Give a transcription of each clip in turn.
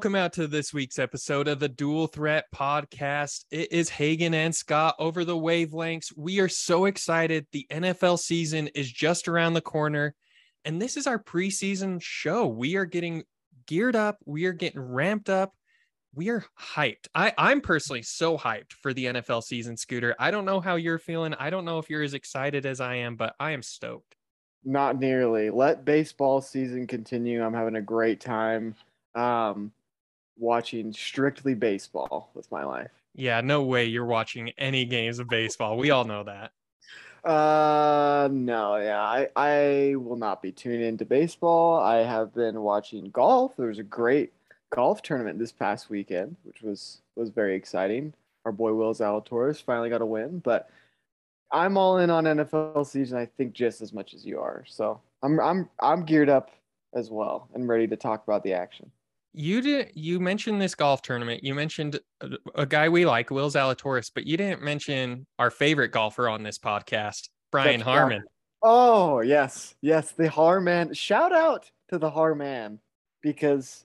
Welcome out to this week's episode of the Dual Threat Podcast. It is Hagen and Scott over the wavelengths. We are so excited. The NFL season is just around the corner, and this is our preseason show. We are getting geared up, we are getting ramped up. We are hyped. I, I'm personally so hyped for the NFL season, Scooter. I don't know how you're feeling. I don't know if you're as excited as I am, but I am stoked. Not nearly. Let baseball season continue. I'm having a great time um, watching strictly baseball with my life. Yeah, no way you're watching any games of baseball. We all know that. Uh, no, yeah, I, I will not be tuning into baseball. I have been watching golf. There was a great golf tournament this past weekend, which was was very exciting. Our boy Will Zalatoris finally got a win, but I'm all in on NFL season. I think just as much as you are. So I'm I'm I'm geared up as well and ready to talk about the action. You did. You mentioned this golf tournament. You mentioned a, a guy we like, Will Zalatoris, but you didn't mention our favorite golfer on this podcast, Brian That's Harman. Oh yes, yes, the Harman. Shout out to the Harman because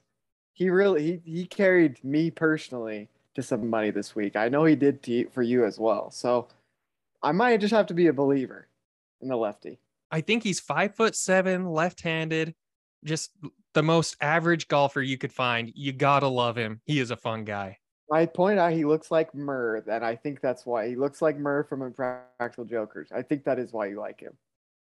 he really he, he carried me personally to some money this week. I know he did to, for you as well. So I might just have to be a believer in the lefty. I think he's five foot seven, left handed, just the most average golfer you could find. You gotta love him. He is a fun guy. I point out he looks like Murr, and I think that's why he looks like Murr from Impractical Jokers. I think that is why you like him.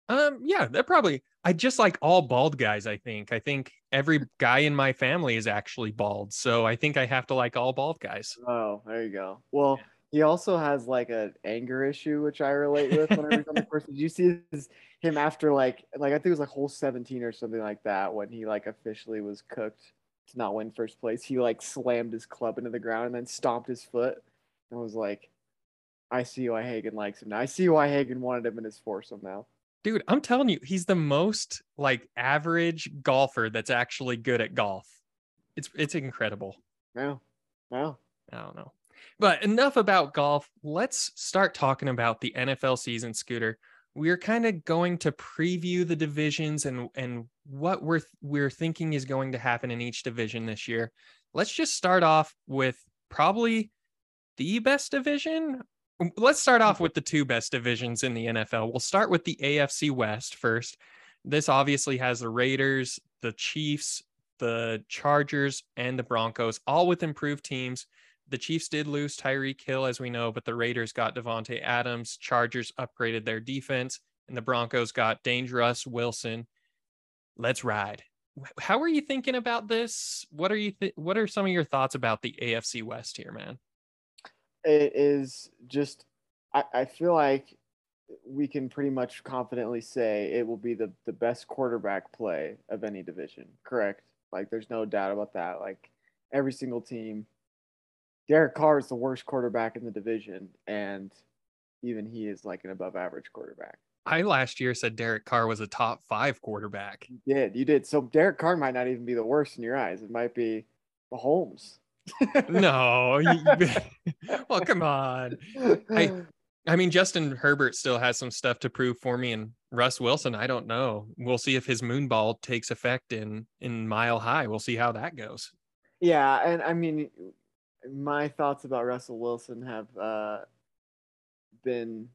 Um, yeah, that probably. I just like all bald guys. I think. I think every guy in my family is actually bald, so I think I have to like all bald guys. Oh, there you go. Well, yeah. He also has like an anger issue, which I relate with whenever he's on the course. Did you see his, him after like like I think it was like hole 17 or something like that when he like officially was cooked to not win first place. He like slammed his club into the ground and then stomped his foot and was like, I see why Hagen likes him now. I see why Hagen wanted him in his foursome now. Dude, I'm telling you, he's the most like average golfer that's actually good at golf. It's it's incredible. Yeah. Yeah. I don't know. But enough about golf. Let's start talking about the NFL season, Scooter. We're kind of going to preview the divisions and and what we're we're thinking is going to happen in each division this year. Let's just start off with probably the best division. Mm, let's start off with the two best divisions in the NFL. We'll start with the AFC West first. This obviously has the Raiders, the Chiefs, the Chargers, and the Broncos, all with improved teams. The Chiefs did lose Tyreek Hill, as we know, but the Raiders got Davante Adams. Chargers upgraded their defense, and the Broncos got Dangerous Wilson. Let's ride. How are you thinking about this? What are you? Th- what are some of your thoughts about the AFC West here, man? It is just. I, I feel like we can pretty much confidently say it will be the the best quarterback play of any division. Correct? Like, there's no doubt about that. Like, every single team Derek Carr is the worst quarterback in the division, and even he is like an above average quarterback. I last year said Derek Carr was a top five quarterback. You did. You did. So Derek Carr might not even be the worst in your eyes. It might be Mahomes. no. well, come on. I I mean Justin Herbert still has some stuff to prove for me and Russ Wilson, I don't know. We'll see if his moonball takes effect in in mile high. We'll see how that goes. Yeah, and I mean my thoughts about Russell Wilson have uh, been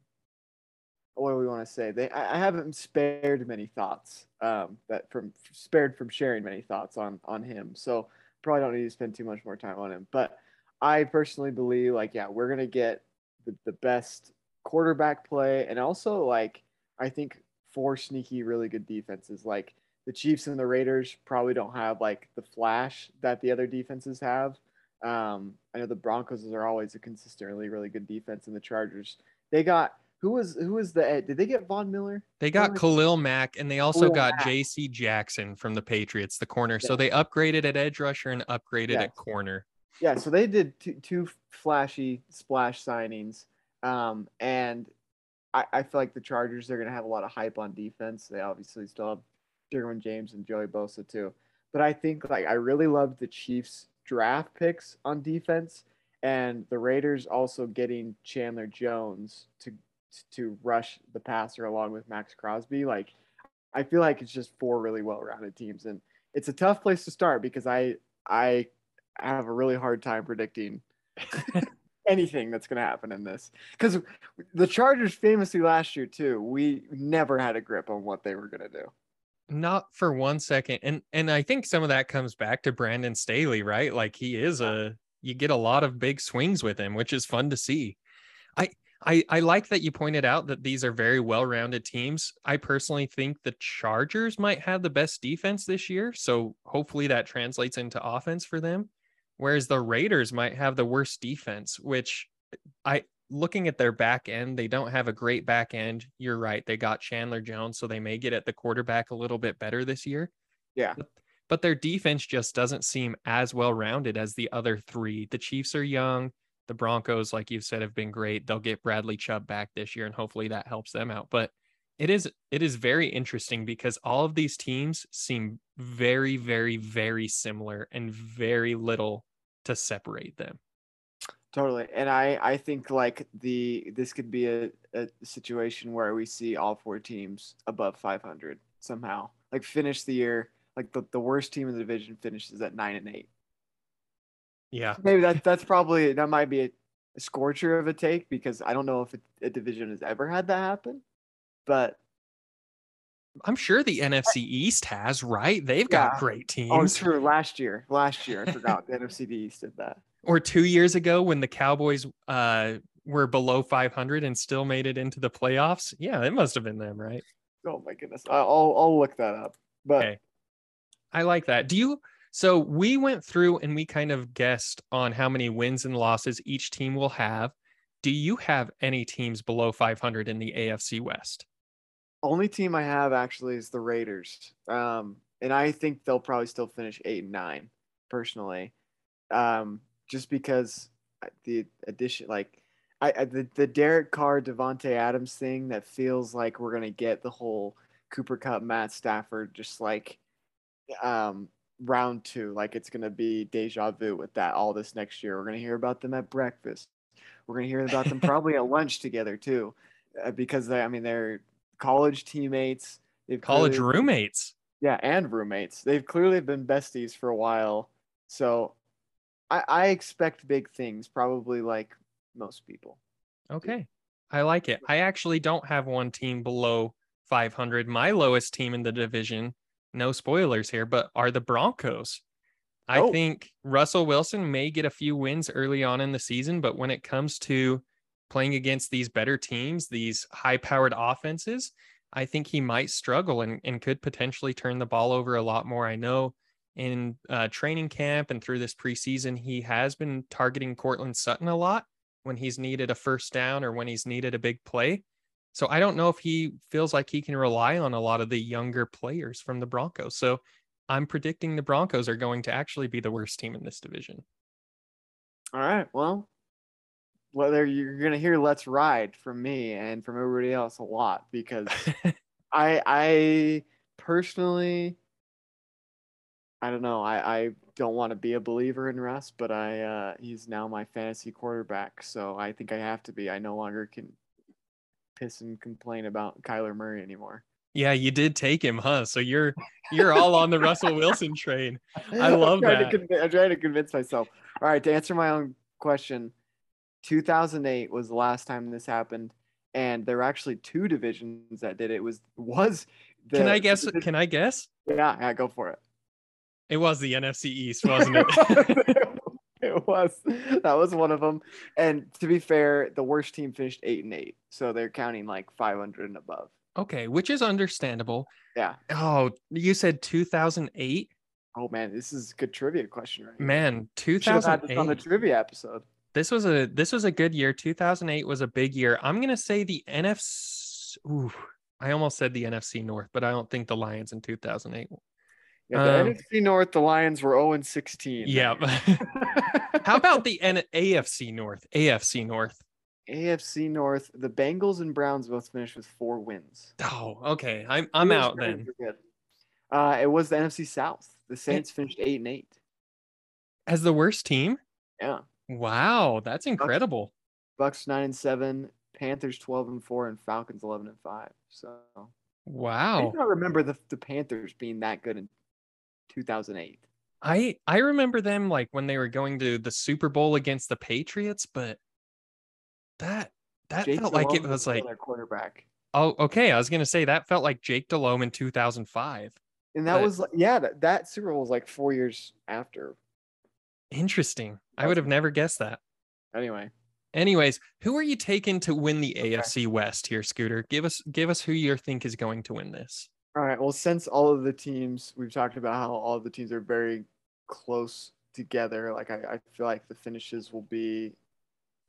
what do we want to say? They I, I haven't spared many thoughts um, that from spared from sharing many thoughts on on him. So probably don't need to spend too much more time on him. But I personally believe like yeah, we're gonna get the, the best quarterback play and also like I think four sneaky really good defenses like the Chiefs and the Raiders probably don't have like the flash that the other defenses have. Um, I know the Broncos are always a consistently really good defense, and the Chargers they got who was who was the did they get Von Miller? They got Khalil Mack, and they also Khalil got J.C. Jackson from the Patriots, the corner. So they upgraded at edge rusher and upgraded yes. at corner. Yeah, so they did two, two flashy splash signings, um, and I, I feel like the Chargers they're gonna have a lot of hype on defense. They obviously still have Derwin James and Joey Bosa too, but I think like I really loved the Chiefs draft picks on defense, and the Raiders also getting Chandler Jones to to rush the passer along with Maxx Crosby. Like, I feel like it's just four really well-rounded teams, and it's a tough place to start because I I have a really hard time predicting anything that's going to happen in this because the Chargers famously last year too we never had a grip on what they were going to do. Not for one second, and and I think some of that comes back to Brandon Staley, right? Like he is a you get a lot of big swings with him, which is fun to see. I I, I like that you pointed out that these are very well-rounded teams. I personally think the Chargers might have the best defense this year, so hopefully that translates into offense for them. Whereas the Raiders might have the worst defense, which I looking at their back end, they don't have a great back end. You're right. They got Chandler Jones, so they may get at the quarterback a little bit better this year. Yeah. But, but their defense just doesn't seem as well rounded as the other three. The Chiefs are young. The Broncos, like you've said, have been great. They'll get Bradley Chubb back this year, and hopefully that helps them out. But it is it is very interesting because all of these teams seem very, very, very similar and very little to separate them. Totally. And I, I think like the this could be a, a situation where we see all four teams above 500 somehow. Like finish the year like the, the worst team in the division finishes at 9 and 8. Yeah. Maybe that that's probably that might be a, a scorcher of a take because I don't know if a, a division has ever had that happen. But I'm sure the NFC East has, right? They've got Yeah. great oh, teams. oh, true. Last year, last year I forgot the NFC East did that. Or two years ago when the Cowboys uh, were below 500 and still made it into the playoffs. Yeah, it must have been them, right? Oh my goodness, I'll I'll look that up. But Okay. I like that. Do you? So we went through and we kind of guessed on how many wins and losses each team will have. Do you have any teams below 500 in the AFC West? only team I have actually is the Raiders. Um, and I think they'll probably still finish eight and nine, personally. Um, just because the addition, like, I, I the, the Derek Carr, Davante Adams thing that feels like we're gonna get the whole Cooper Kupp, Matt Stafford, just like, um, round two, like it's gonna be deja vu with that all this next year. We're gonna hear about them at breakfast. We're gonna hear about them probably at lunch together too, uh, because they, I mean, they're college teammates. They've College clearly- roommates. yeah, and roommates. They've clearly been besties for a while. So I, I expect big things, probably like most people. Okay. I like it. I actually don't have one team below 500. My lowest team in the division, no spoilers here, but are the Broncos. I Oh. think Russell Wilson may get a few wins early on in the season, but when it comes to playing against these better teams, these high powered offenses, I think he might struggle and, and could potentially turn the ball over a lot more. I know in uh, training camp and through this preseason, he has been targeting Courtland Sutton a lot when he's needed a first down or when he's needed a big play. So I don't know if he feels like he can rely on a lot of the younger players from the Broncos. So I'm predicting the Broncos are going to actually be the worst team in this division. All right. Well, whether you're gonna hear "Let's Ride" from me and from everybody else a lot because I I personally I don't know. I, I don't want to be a believer in Russ, but I uh, he's now my fantasy quarterback, so I think I have to be. I no longer can piss and complain about Kyler Murray anymore. yeah, you did take him, huh? So you're you're all on the Russell Wilson train. I love I'm that. To conv- I'm trying to convince myself. All right, to answer my own question, 2008 was the last time this happened, and there were actually two divisions that did it. it was was the, Can I guess? Can I guess? yeah, yeah, go for it. It was the NFC East, wasn't it? it was that was one of them. And to be fair, the worst team finished eight and eight, so they're counting like 500 and above. okay, which is understandable. Yeah. Oh, you said 2008? Oh man, this is a good trivia question, right? Man, should have had this on the trivia episode. This was a this was a good year. 2008 was a big year. I'm gonna say the NFC. Ooh, I almost said the NFC North, but I don't think the Lions in 2008. Yeah, the Um, NFC North, the Lions were 0 and 16. Yeah. How about the N- AFC North? AFC North. AFC North? The Bengals and Browns both finished with four wins. Oh, okay. I'm I'm out then. Uh, it was the NFC South. The Saints finished eight and eight. As the worst team? Yeah, Wow, that's incredible. Bucs nine and seven, Panthers 12 and four, and Falcons 11 and five. So Wow. I do not remember the, the Panthers being that good in 2008. I I remember them like when they were going to the Super Bowl against the Patriots, but that that Jake felt like it was like their quarterback. oh okay. I was gonna say that felt like Jake Delhomme in 2005. And that But- was like, yeah, that, that Super Bowl was like four years after. Interesting. I would have never guessed that. Anyway, Anyways, who are you taking to win the Okay. AFC West here, Scooter? Give us give us who you think is going to win this. All right. Well, since all of the teams, we've talked about how all of the teams are very close together. Like, I, I feel like the finishes will be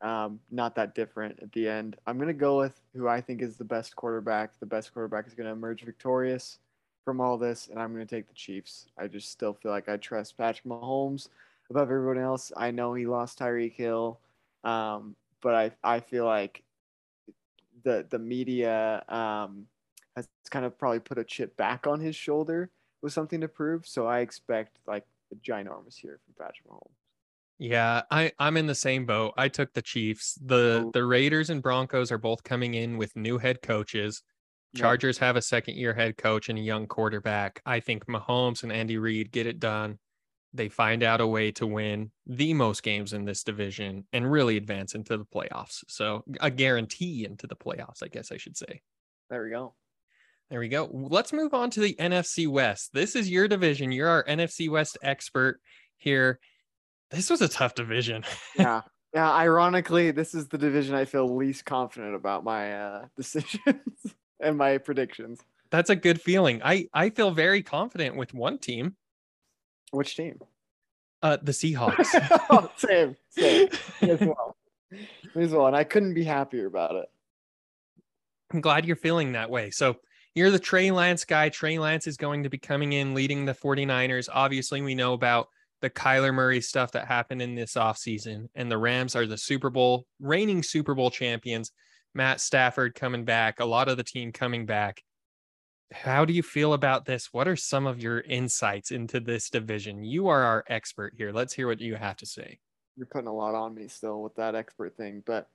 um, not that different at the end. I'm going to go with who I think is the best quarterback. The best quarterback is going to emerge victorious from all this, and I'm going to take the Chiefs. I just still feel like I trust Patrick Mahomes above everyone else. I know he lost Tyreek Hill, um, but I I feel like the the media um, has kind of probably put a chip back on his shoulder with something to prove. So I expect like a ginormous here from Patrick Mahomes. Yeah, I I'm in the same boat. I took the Chiefs. The Oh. the Raiders and Broncos are both coming in with new head coaches. Chargers have a second year head coach and a young quarterback. I think Mahomes and Andy Reid get it done. They find out a way to win the most games in this division and really advance into the playoffs. So a guarantee into the playoffs, I guess I should say. There we go. There we go. Let's move on to the NFC West. This is your division. You're our NFC West expert here. This was a tough division. Yeah. Yeah, ironically, this is the division I feel least confident about my uh, decisions and my predictions. That's a good feeling. I I feel very confident with one team, Which team? uh the Seahawks. oh, same, same. Me as well. Me as well. And I couldn't be happier about it. I'm glad you're feeling that way. So you're the Trey Lance guy. Trey Lance is going to be coming in leading the 49ers. Obviously, we know about the Kyler Murray stuff that happened in this offseason, and the Rams are the Super Bowl, reigning Super Bowl champions. Matt Stafford coming back, a lot of the team coming back. How do you feel about this? What are some of your insights into this division? You are our expert here. Let's hear what you have to say. you're putting a lot on me still with that expert thing, but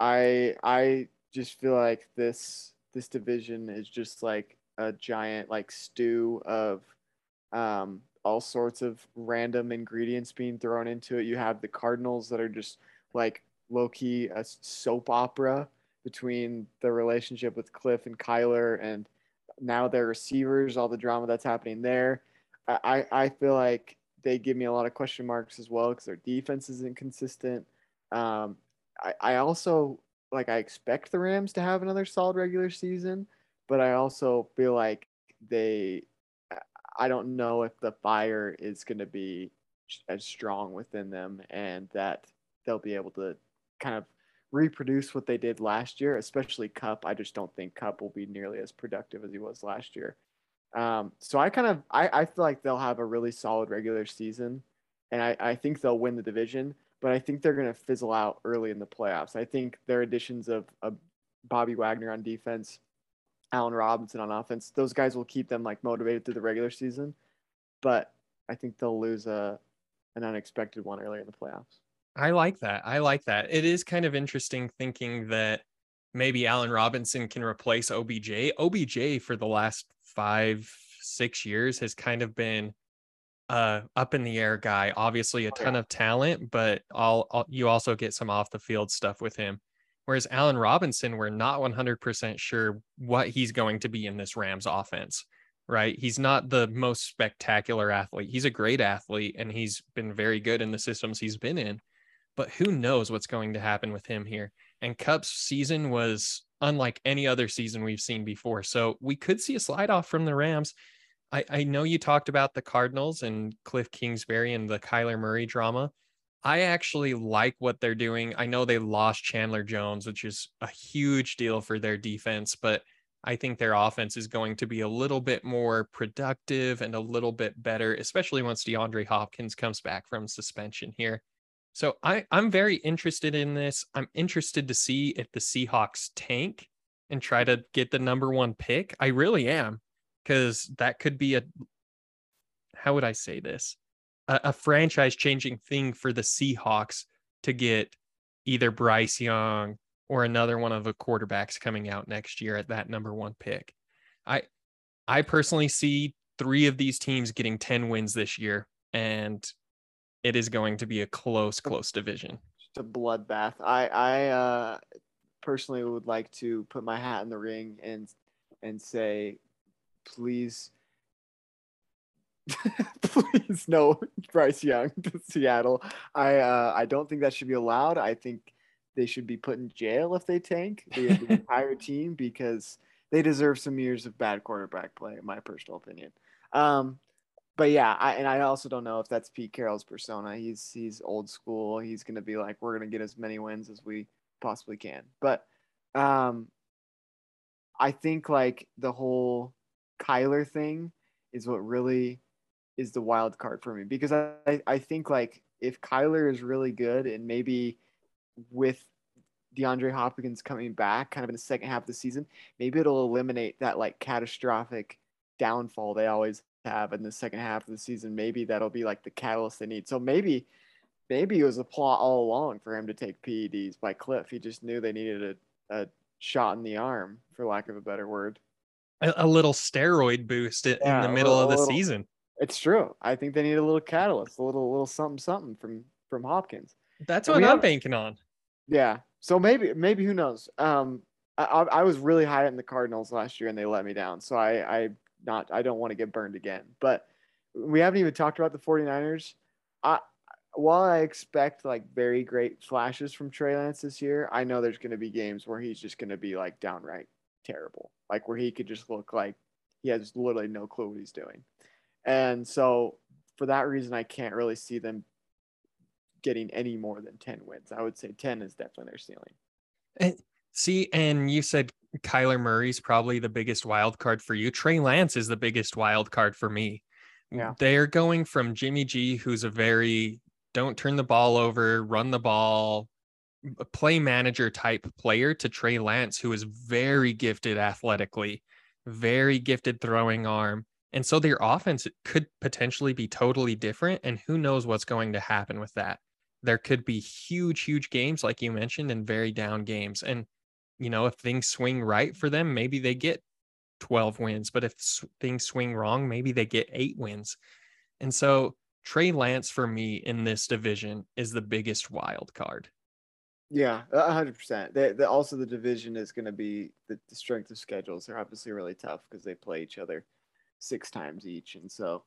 I I just feel like this this division is just like a giant like stew of um all sorts of random ingredients being thrown into it. You have the Cardinals that are just like low key a soap opera between the relationship with Cliff and Kyler and now their receivers, all the drama that's happening there. I, I feel like they give me a lot of question marks as well because their defense is inconsistent. Um, I, I also like I expect the Rams to have another solid regular season, but I also feel like they I don't know if the fire is going to be as strong within them and that they'll be able to kind of reproduce what they did last year, especially Kupp. I just don't think Kupp will be nearly as productive as he was last year. Um, so I kind of I, I feel like they'll have a really solid regular season, and I, I think they'll win the division. But I think they're going to fizzle out early in the playoffs. I think their additions of, of Bobby Wagner on defense, Allen Robinson on offense, those guys will keep them like motivated through the regular season. But I think they'll lose a an unexpected one earlier in the playoffs. I like that. I like that. It is kind of interesting thinking that maybe Allen Robinson can replace OBJ. OBJ for the last five, six years has kind of been uh up in the air guy. Obviously a Oh, ton of talent, but all, all you also get some off the field stuff with him. Whereas Allen Robinson, we're not 100% sure what he's going to be in this Rams offense, right? He's not the most spectacular athlete. He's a great athlete and he's been very good in the systems he's been in but who knows what's going to happen with him here. And Kupp's season was unlike any other season we've seen before. So we could see a slide off from the Rams. I, I know you talked about the Cardinals and Cliff Kingsbury and the Kyler Murray drama. I actually like what they're doing. I know they lost Chandler Jones, which is a huge deal for their defense, but I think their offense is going to be a little bit more productive and a little bit better, especially once DeAndre Hopkins comes back from suspension here. So I, I'm very interested in this. I'm interested to see if the Seahawks tank and try to get the number one pick. I really am, because that could be a how would I say this? A, a franchise changing thing for the Seahawks to get either Bryce Young or another one of the quarterbacks coming out next year at that number one pick. I I personally see three of these teams getting 10 wins this year, and it is going to be a close, close division. Just a bloodbath. I, I uh, personally would like to put my hat in the ring and and say, please, please no Bryce Young to Seattle. I uh, I don't think that should be allowed. I think they should be put in jail if they tank the, the entire team because they deserve some years of bad quarterback play, in my personal opinion. Um, but yeah, I, and I also don't know if that's Pete Carroll's persona. He's he's old school. He's gonna be like, we're gonna get as many wins as we possibly can. But um, I think like the whole Kyler thing is what really is the wild card for me because I, I think like if Kyler is really good and maybe with DeAndre Hopkins coming back kind of in the second half of the season, maybe it'll eliminate that like catastrophic downfall they always have in the second half of the season. Maybe that'll be like the catalyst they need. So maybe maybe it was a plot all along for him to take PEDs by Cliff. He just knew they needed a, a shot in the arm, for lack of a better word. A, a little steroid boost in, yeah, in the middle little, of the little, season. It's true. I think they need a little catalyst, a little little something something from from Hopkins. That's what I'm banking on. Yeah. So maybe maybe who knows? Um, I, I was really high in the Cardinals last year and they let me down. So I I not I don't want to get burned again. But we haven't even talked about the 49ers. I while I expect like very great flashes from Trey Lance this year, I know there's going to be games where he's just going to be like downright terrible, like where he could just look like he has literally no clue what he's doing. And so for that reason, I can't really see them getting any more than 10 wins. I would say 10 is definitely their ceiling. And see, and you said Kyler Murray's probably the biggest wild card for you. Trey Lance is the biggest wild card for me. Yeah. They're going from Jimmy G, who's a very don't turn the ball over, run the ball, play manager type player to Trey Lance, who is very gifted athletically, very gifted throwing arm. And so their offense could potentially be totally different. And who knows what's going to happen with that? There could be huge, huge games, like you mentioned, and very down games. And, you know, if things swing right for them, maybe they get 12 wins. But if things swing wrong, maybe they get eight wins. And so Trey Lance for me in this division is the biggest wild card. Yeah, hundred percent. Also the division is going to be the, the, strength of schedules. They're obviously really tough because they play each other six times each, and so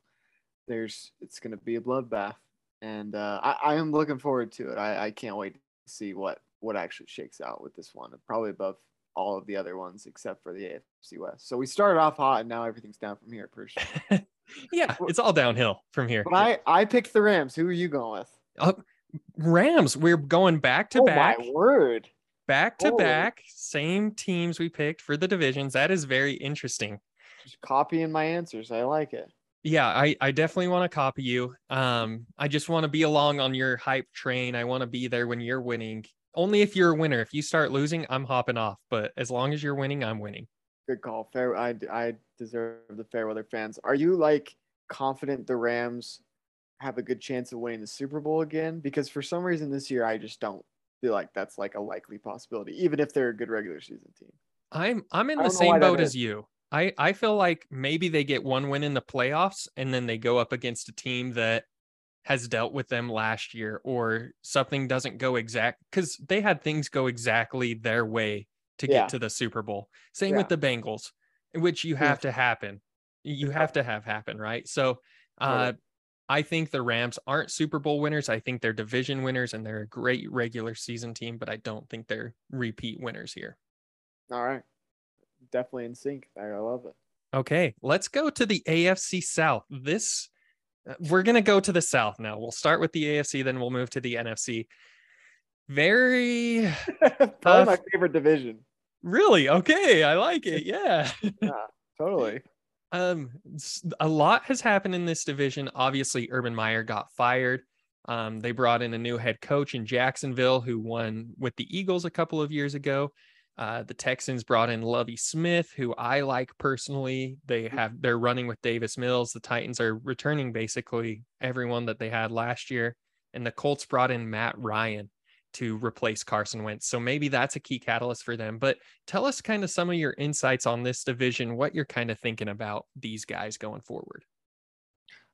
there's it's going to be a bloodbath. And uh, I, I am looking forward to it. I, I can't wait to see what what actually shakes out with this one. Probably above all of the other ones except for the AFC West. So we started off hot, and now everything's down from here. Personally. yeah, it's all downhill from here. But I I picked the Rams. Who are you going with? Uh, Rams. We're going back to oh, back. My word. Back to back, same teams we picked for the divisions. That is very interesting. Just copying my answers. I like it. Yeah, I, I definitely want to copy you. Um, I just want to be along on your hype train. I want to be there when you're winning. Only if you're a winner. If you start losing, I'm hopping off. But as long as you're winning, I'm winning. Good call. Fair. I, I deserve the Fairweather fans. Are you like confident the Rams have a good chance of winning the Super Bowl again? Because for some reason this year, I just don't feel like that's like a likely possibility, even if they're a good regular season team. I'm I'm in the same boat as you. I I feel like maybe they get one win in the playoffs and then they go up against a team that has dealt with them last year or something doesn't go exact because they had things go exactly their way to yeah. get to the Super Bowl. Same yeah. with the Bengals, which you have yeah. to happen. You have to have happen, right? So uh, I think the Rams aren't Super Bowl winners. I think they're division winners and they're a great regular season team, but I don't think they're repeat winners here. All right. Definitely in sync. I love it. Okay, let's go to the AFC South. This uh, we're going to go to the South now. We'll start with the AFC, then we'll move to the NFC. Very probably my favorite division. Really? Okay, I like it. Yeah. yeah, totally. Um, a lot has happened in this division. Obviously, Urban Meyer got fired. Um, they brought in a new head coach in Jacksonville who won with the Eagles a couple of years ago. Uh, the Texans brought in Lovie Smith, who I like personally. They have they're running with Davis Mills. The Titans are returning basically everyone that they had last year, and the Colts brought in Matt Ryan. To replace Carson Wentz. So maybe that's a key catalyst for them. But tell us kind of some of your insights on this division, what you're kind of thinking about these guys going forward.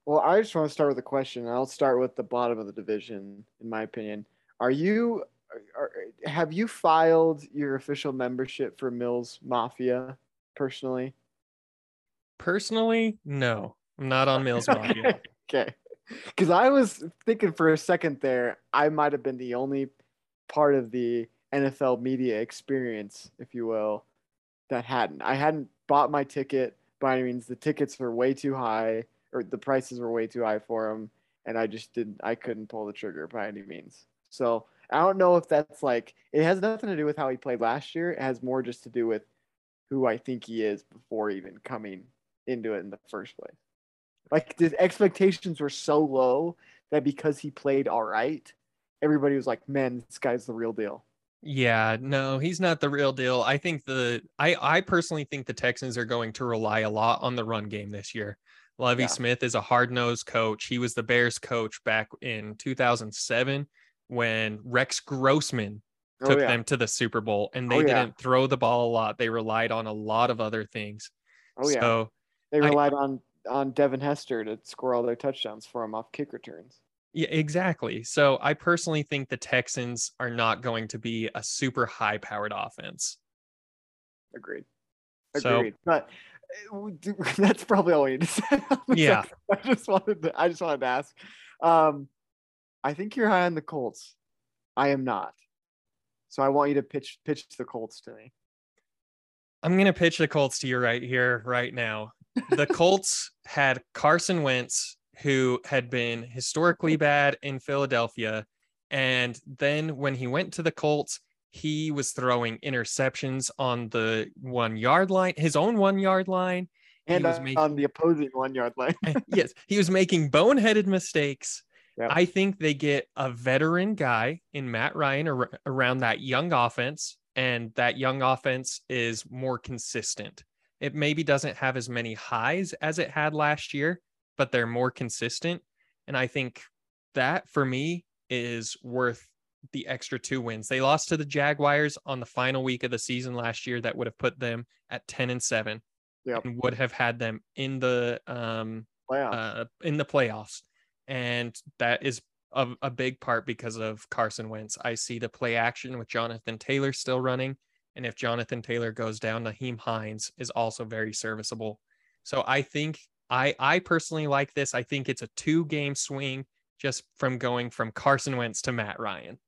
Well, I just want to start with a question. I'll start with the bottom of the division, in my opinion. Are you, are, have you filed your official membership for Mills Mafia personally? Personally, no. I'm not on Mills Mafia. okay. Because I was thinking for a second there, I might have been the only part of the NFL media experience, if you will, that hadn't. I hadn't bought my ticket by any means. The tickets were way too high, or the prices were way too high for them, and I just didn't. I couldn't pull the trigger by any means. So I don't know if that's like it has nothing to do with how he played last year. It has more just to do with who I think he is before even coming into it in the first place. Like the expectations were so low that because he played all right, everybody was like, "Man, this guy's the real deal." Yeah, no, he's not the real deal. I think the I I personally think the Texans are going to rely a lot on the run game this year. Lovie yeah. Smith is a hard-nosed coach. He was the Bears coach back in 2007 when Rex Grossman oh, took yeah. them to the Super Bowl and they oh, didn't throw the ball a lot. They relied on a lot of other things. Oh yeah. So they relied I, on on Devin Hester to score all their touchdowns for him off kick returns. Yeah, exactly. So I personally think the Texans are not going to be a super high powered offense. Agreed. Agreed. So, but uh, that's probably all we need to say. yeah. I just wanted to I just wanted to ask. Um I think you're high on the Colts. I am not. So I want you to pitch pitch the Colts to me. I'm gonna pitch the Colts to you right here, right now the Colts had Carson Wentz, who had been historically bad in Philadelphia. And then when he went to the Colts, he was throwing interceptions on the one yard line, his own one yard line. And was uh, making, on the opposing one yard line. yes, he was making boneheaded mistakes. Yep. I think they get a veteran guy in Matt Ryan ar- around that young offense, and that young offense is more consistent. It maybe doesn't have as many highs as it had last year, but they're more consistent. And I think that for me is worth the extra two wins. They lost to the Jaguars on the final week of the season last year that would have put them at 10 and 7 yep. and would have had them in the um uh, in the playoffs. And that is a, a big part because of Carson Wentz. I see the play action with Jonathan Taylor still running. And if Jonathan Taylor goes down, Nyheim Hines is also very serviceable. So I think I I personally like this. I think it's a two game swing just from going from Carson Wentz to Matt Ryan.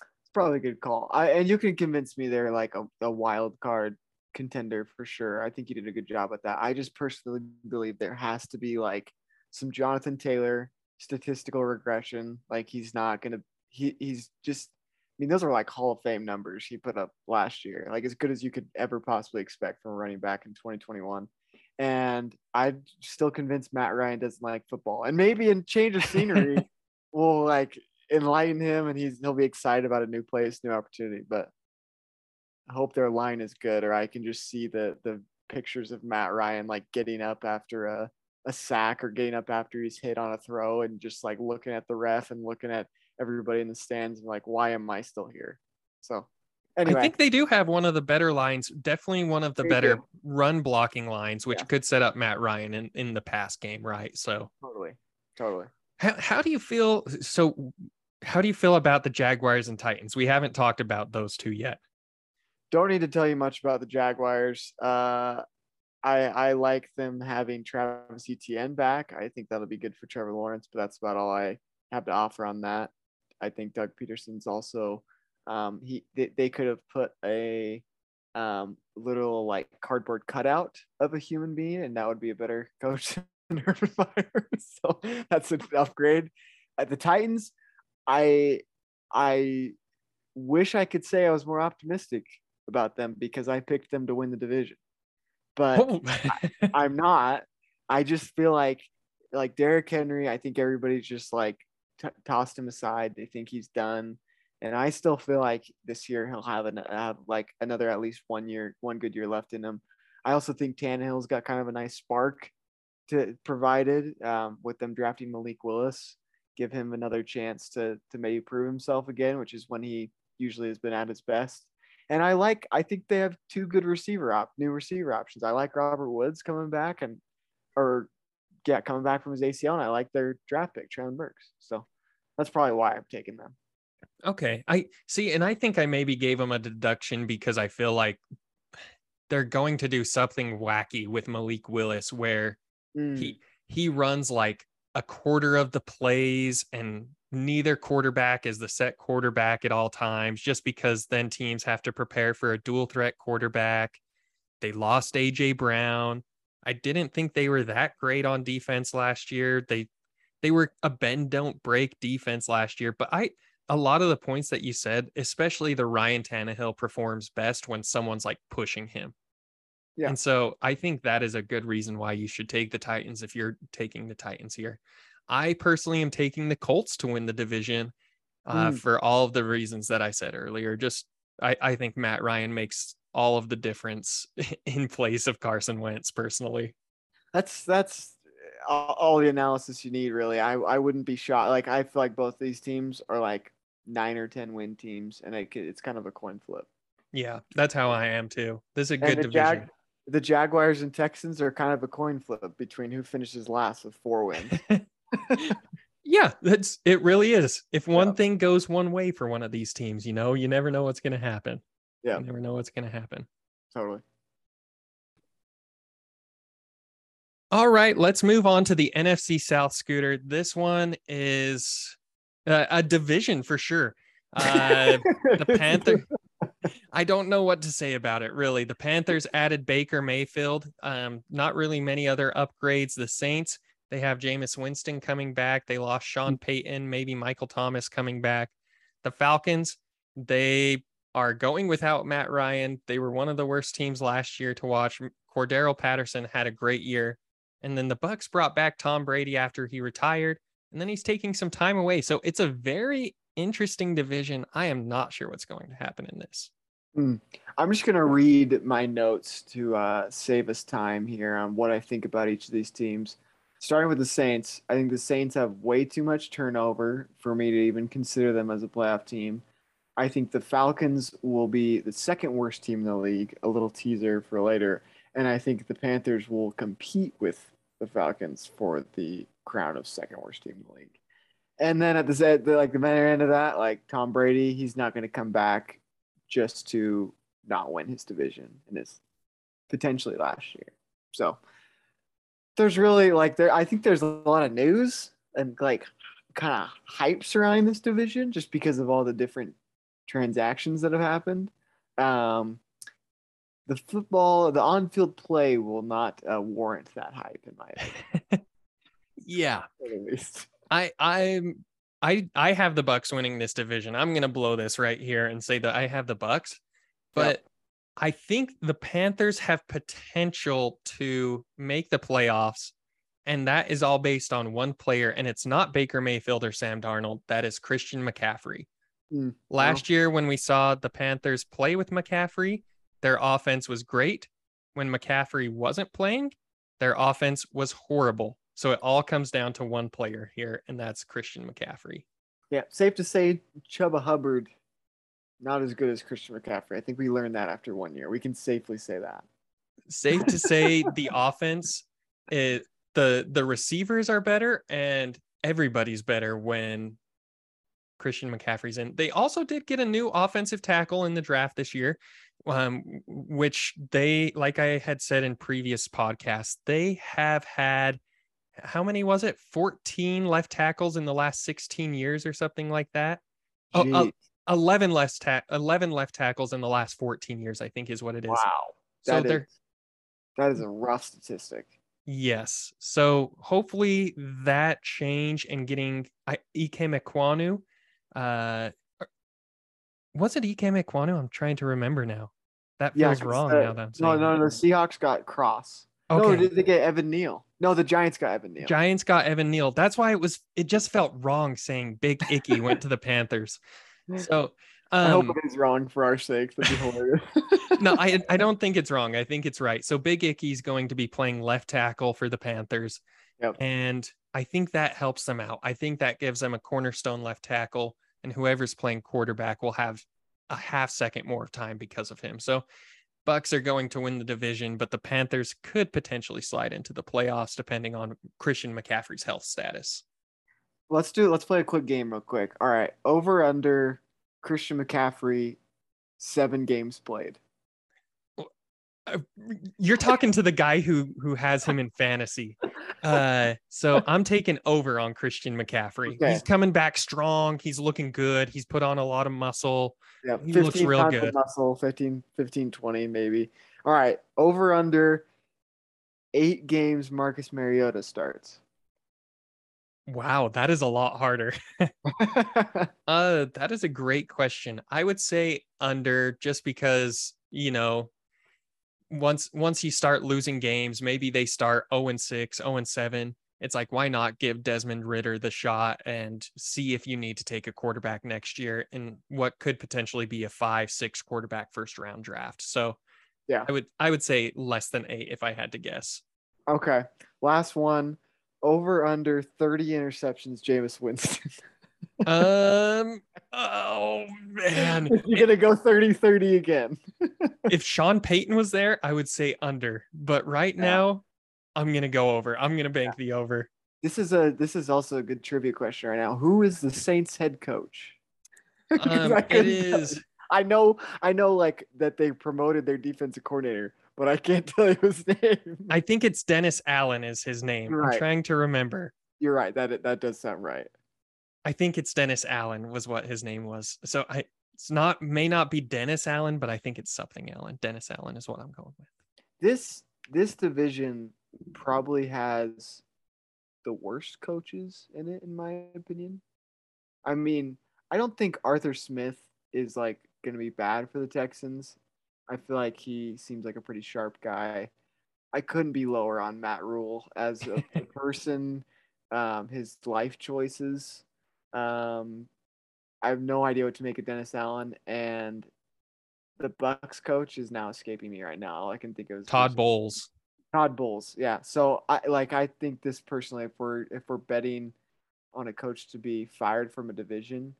It's probably a good call. I, and you can convince me they're like a, a wild card contender for sure. I think you did a good job with that. I just personally believe there has to be like some Jonathan Taylor statistical regression. Like he's not gonna he he's just I mean, those are like Hall of Fame numbers he put up last year, like as good as you could ever possibly expect from a running back in 2021. And I'm still convinced Matt Ryan doesn't like football, and maybe in change of scenery will like enlighten him, and he's he'll be excited about a new place, new opportunity. But I hope their line is good, or I can just see the the pictures of Matt Ryan like getting up after a a sack or getting up after he's hit on a throw and just like looking at the ref and looking at everybody in the stands and like, why am I still here? So anyway. I think they do have one of the better lines, definitely one of the they better do. run blocking lines, which yeah. could set up Matt Ryan in, in the pass game, right? So totally, totally. How, how do you feel? So, how do you feel about the Jaguars and Titans? We haven't talked about those two yet. Don't need to tell you much about the Jaguars. Uh, I I like them having Travis Etienne back. I think that'll be good for Trevor Lawrence, but that's about all I have to offer on that. I think Doug Pederson's also um, he they, they could have put a um, little like cardboard cutout of a human being, and that would be a better coach than Urban so that's an upgrade. At the Titans, I I wish I could say I was more optimistic about them because I picked them to win the division, but oh. I, I'm not. I just feel like like Derrick Henry. I think everybody's just like t- tossed him aside. They think he's done. And I still feel like this year he'll have, an, have like another at least one year, one good year left in him. I also think Tannehill's got kind of a nice spark to provided um, with them drafting Malik Willis. give him another chance to to maybe prove himself again, which is when he usually has been at his best. And I like I think they have two good receiver op new receiver options. I like Robert Woods coming back and or yeah, coming back from his ACL, and I like their draft pick, Treylon Burks. So that's probably why I'm taking them. Okay. I see. And I think I maybe gave him a deduction because I feel like they're going to do something wacky with Malik Willis where Mm. he he runs like a quarter of the plays and neither quarterback is the set quarterback at all times just because then teams have to prepare for a dual threat quarterback. They lost AJ Brown. I didn't think they were that great on defense last year. They they were a bend don't break defense last year, but I a lot of the points that you said, especially the Ryan Tannehill performs best when someone's like pushing him. Yeah. And so I think that is a good reason why you should take the Titans if you're taking the Titans here. I personally am taking the Colts to win the division uh, Mm. for all of the reasons that I said earlier. Just I, I think Matt Ryan makes all of the difference in place of Carson Wentz personally. That's that's all, all the analysis you need, really. I I wouldn't be shocked. Like I feel like both these teams are like nine or ten win teams, and it, it's kind of a coin flip. Yeah, that's how I am too. This is a And good the division. Jag, the Jaguars and Texans are kind of a coin flip between who finishes last with four wins. yeah, that's it really is. If one Yeah. thing goes one way for one of these teams, you know, you never know what's going to happen. Yeah. You never know what's going to happen. totally. All right, let's move on to the NFC South scooter. This one is uh, a division for sure. Uh, the Panther. I don't know what to say about it really. The Panthers added Baker Mayfield. Um, not really many other upgrades. The Saints, they have Jameis Winston coming back. They lost Sean Payton, maybe Michael Thomas coming back. The Falcons, they are going without Matt Ryan. They were one of the worst teams last year to watch. Cordarrelle Patterson had a great year. And then the Bucs brought back Tom Brady after he retired, and then he's taking some time away. So it's a very interesting division. I am not sure what's going to happen in this. I'm just gonna read my notes to uh, save us time here on what I think about each of these teams. Starting with the Saints, I think the Saints have way too much turnover for me to even consider them as a playoff team. I think the Falcons will be the second worst team in the league. A little teaser for later, and I think the Panthers will compete with the Falcons for the crown of second worst team in the league. And then at the, at the like the better end of that, like Tom Brady, he's not going to come back just to not win his division in his potentially last year. So there's really like there I think there's a lot of news and like kind of hype surrounding this division just because of all the different transactions that have happened. Um the football, the on-field play will not uh, warrant that hype in my opinion, Yeah, at least. I I'm I I have the Bucs winning this division. I'm gonna blow this right here and say that I have the Bucs, but I think the Panthers have potential to make the playoffs, and that is all based on one player, and it's not Baker Mayfield or Sam Darnold. That is Christian McCaffrey. Mm, Last year, when we saw the Panthers play with McCaffrey, their offense was great. When McCaffrey wasn't playing, their offense was horrible. So it all comes down to one player here, and that's Christian McCaffrey. Yeah, safe to say Chuba Hubbard not as good as Christian McCaffrey. I think we learned that after one year. We can safely say that. Safe to say the offense, it, the the receivers are better, and everybody's better when Christian McCaffrey's in. They also did get a new offensive tackle in the draft this year, um, which they, like I had said in previous podcasts, they have had how many was it? 14 left tackles in the last 16 years or something like that. Oh, uh, Jeez. 11 less ta- 11 left tackles in the last 14 years, I think is what it is. wow. So That is, they're that is a rough statistic. Yes. So hopefully that change and getting I, Ikem Ekwonu, uh, was it Ikem Ekwonu? I'm trying to remember now. That Yeah, wrong the- now that I'm No, saying. no, the Seahawks got Cross. No, did they get Evan Neal? No, the Giants got Evan Neal. Giants got Evan Neal. That's why it was. It just felt wrong saying Big Icky went to the Panthers. So, I hope um, it is wrong for our sake. That'd be hilarious. no, I I don't think it's wrong. I think it's right. So Big Icky's going to be playing left tackle for the Panthers, Yep. And I think that helps them out. I think that gives them a cornerstone left tackle, and whoever's playing quarterback will have a half second more of time because of him. So Bucs are going to win the division, but the Panthers could potentially slide into the playoffs depending on Christian McCaffrey's health status. Let's do let's play a quick game real quick. All right. Over under Christian McCaffrey seven games played. Uh, you're talking to the guy who who has him in fantasy. Uh, so I'm taking over on Christian McCaffrey. Okay. He's coming back strong. He's looking good. He's put on a lot of muscle. Yeah, He looks real good. Muscle, 15, 15, 20 maybe. All right, over under eight games. Marcus Mariota starts. Wow, that is a lot harder. Uh, that is a great question. I would say under just because, you know, once once you start losing games, maybe they start 0 and 6, 0 and 7. It's like why not give Desmond Ridder the shot and see if you need to take a quarterback next year in what could potentially be a 5 6 quarterback first round draft. So, Yeah. I would I would say less than 8 if I had to guess. okay, last one. Over under thirty interceptions. Jameis Winston. Um oh man. You're gonna go 30-30 again. if Sean Payton was there, I would say under. But right Yeah. now, I'm gonna go over. I'm gonna bank the over. This is a this is also a good trivia question right now. Who is the Saints head coach Um, I it tell. I know I know like that they promoted their defensive coordinator, but I can't tell you his name. I think it's Dennis Allen is his name. I'm trying to remember. You're right. That that does sound right. I think it's Dennis Allen was what his name was. So I it's not may not be Dennis Allen, but I think it's something Allen. Dennis Allen is what I'm going with. This this division probably has the worst coaches in it, in my opinion. I mean, I don't think Arthur Smith is like going to be bad for the Texans. I feel like he seems like a pretty sharp guy. I couldn't be lower on Matt Rhule as a, a person, um, his life choices. Um, I have no idea what to make of Dennis Allen, and the Bucs coach is now escaping me right now. All I can think of is Todd Bowles. Todd Bowles, yeah. So I like I think this personally, if we're if we're betting on a coach to be fired from a division,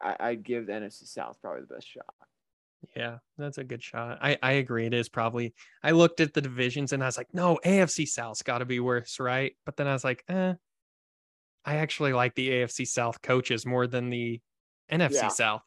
I, I'd give the NFC South probably the best shot. Yeah, that's a good shot. I, I agree. It is probably. I looked at the divisions and I was like, no, AFC South's got to be worse, right? But then I was like, eh, I actually like the AFC South coaches more than the NFC Yeah. South.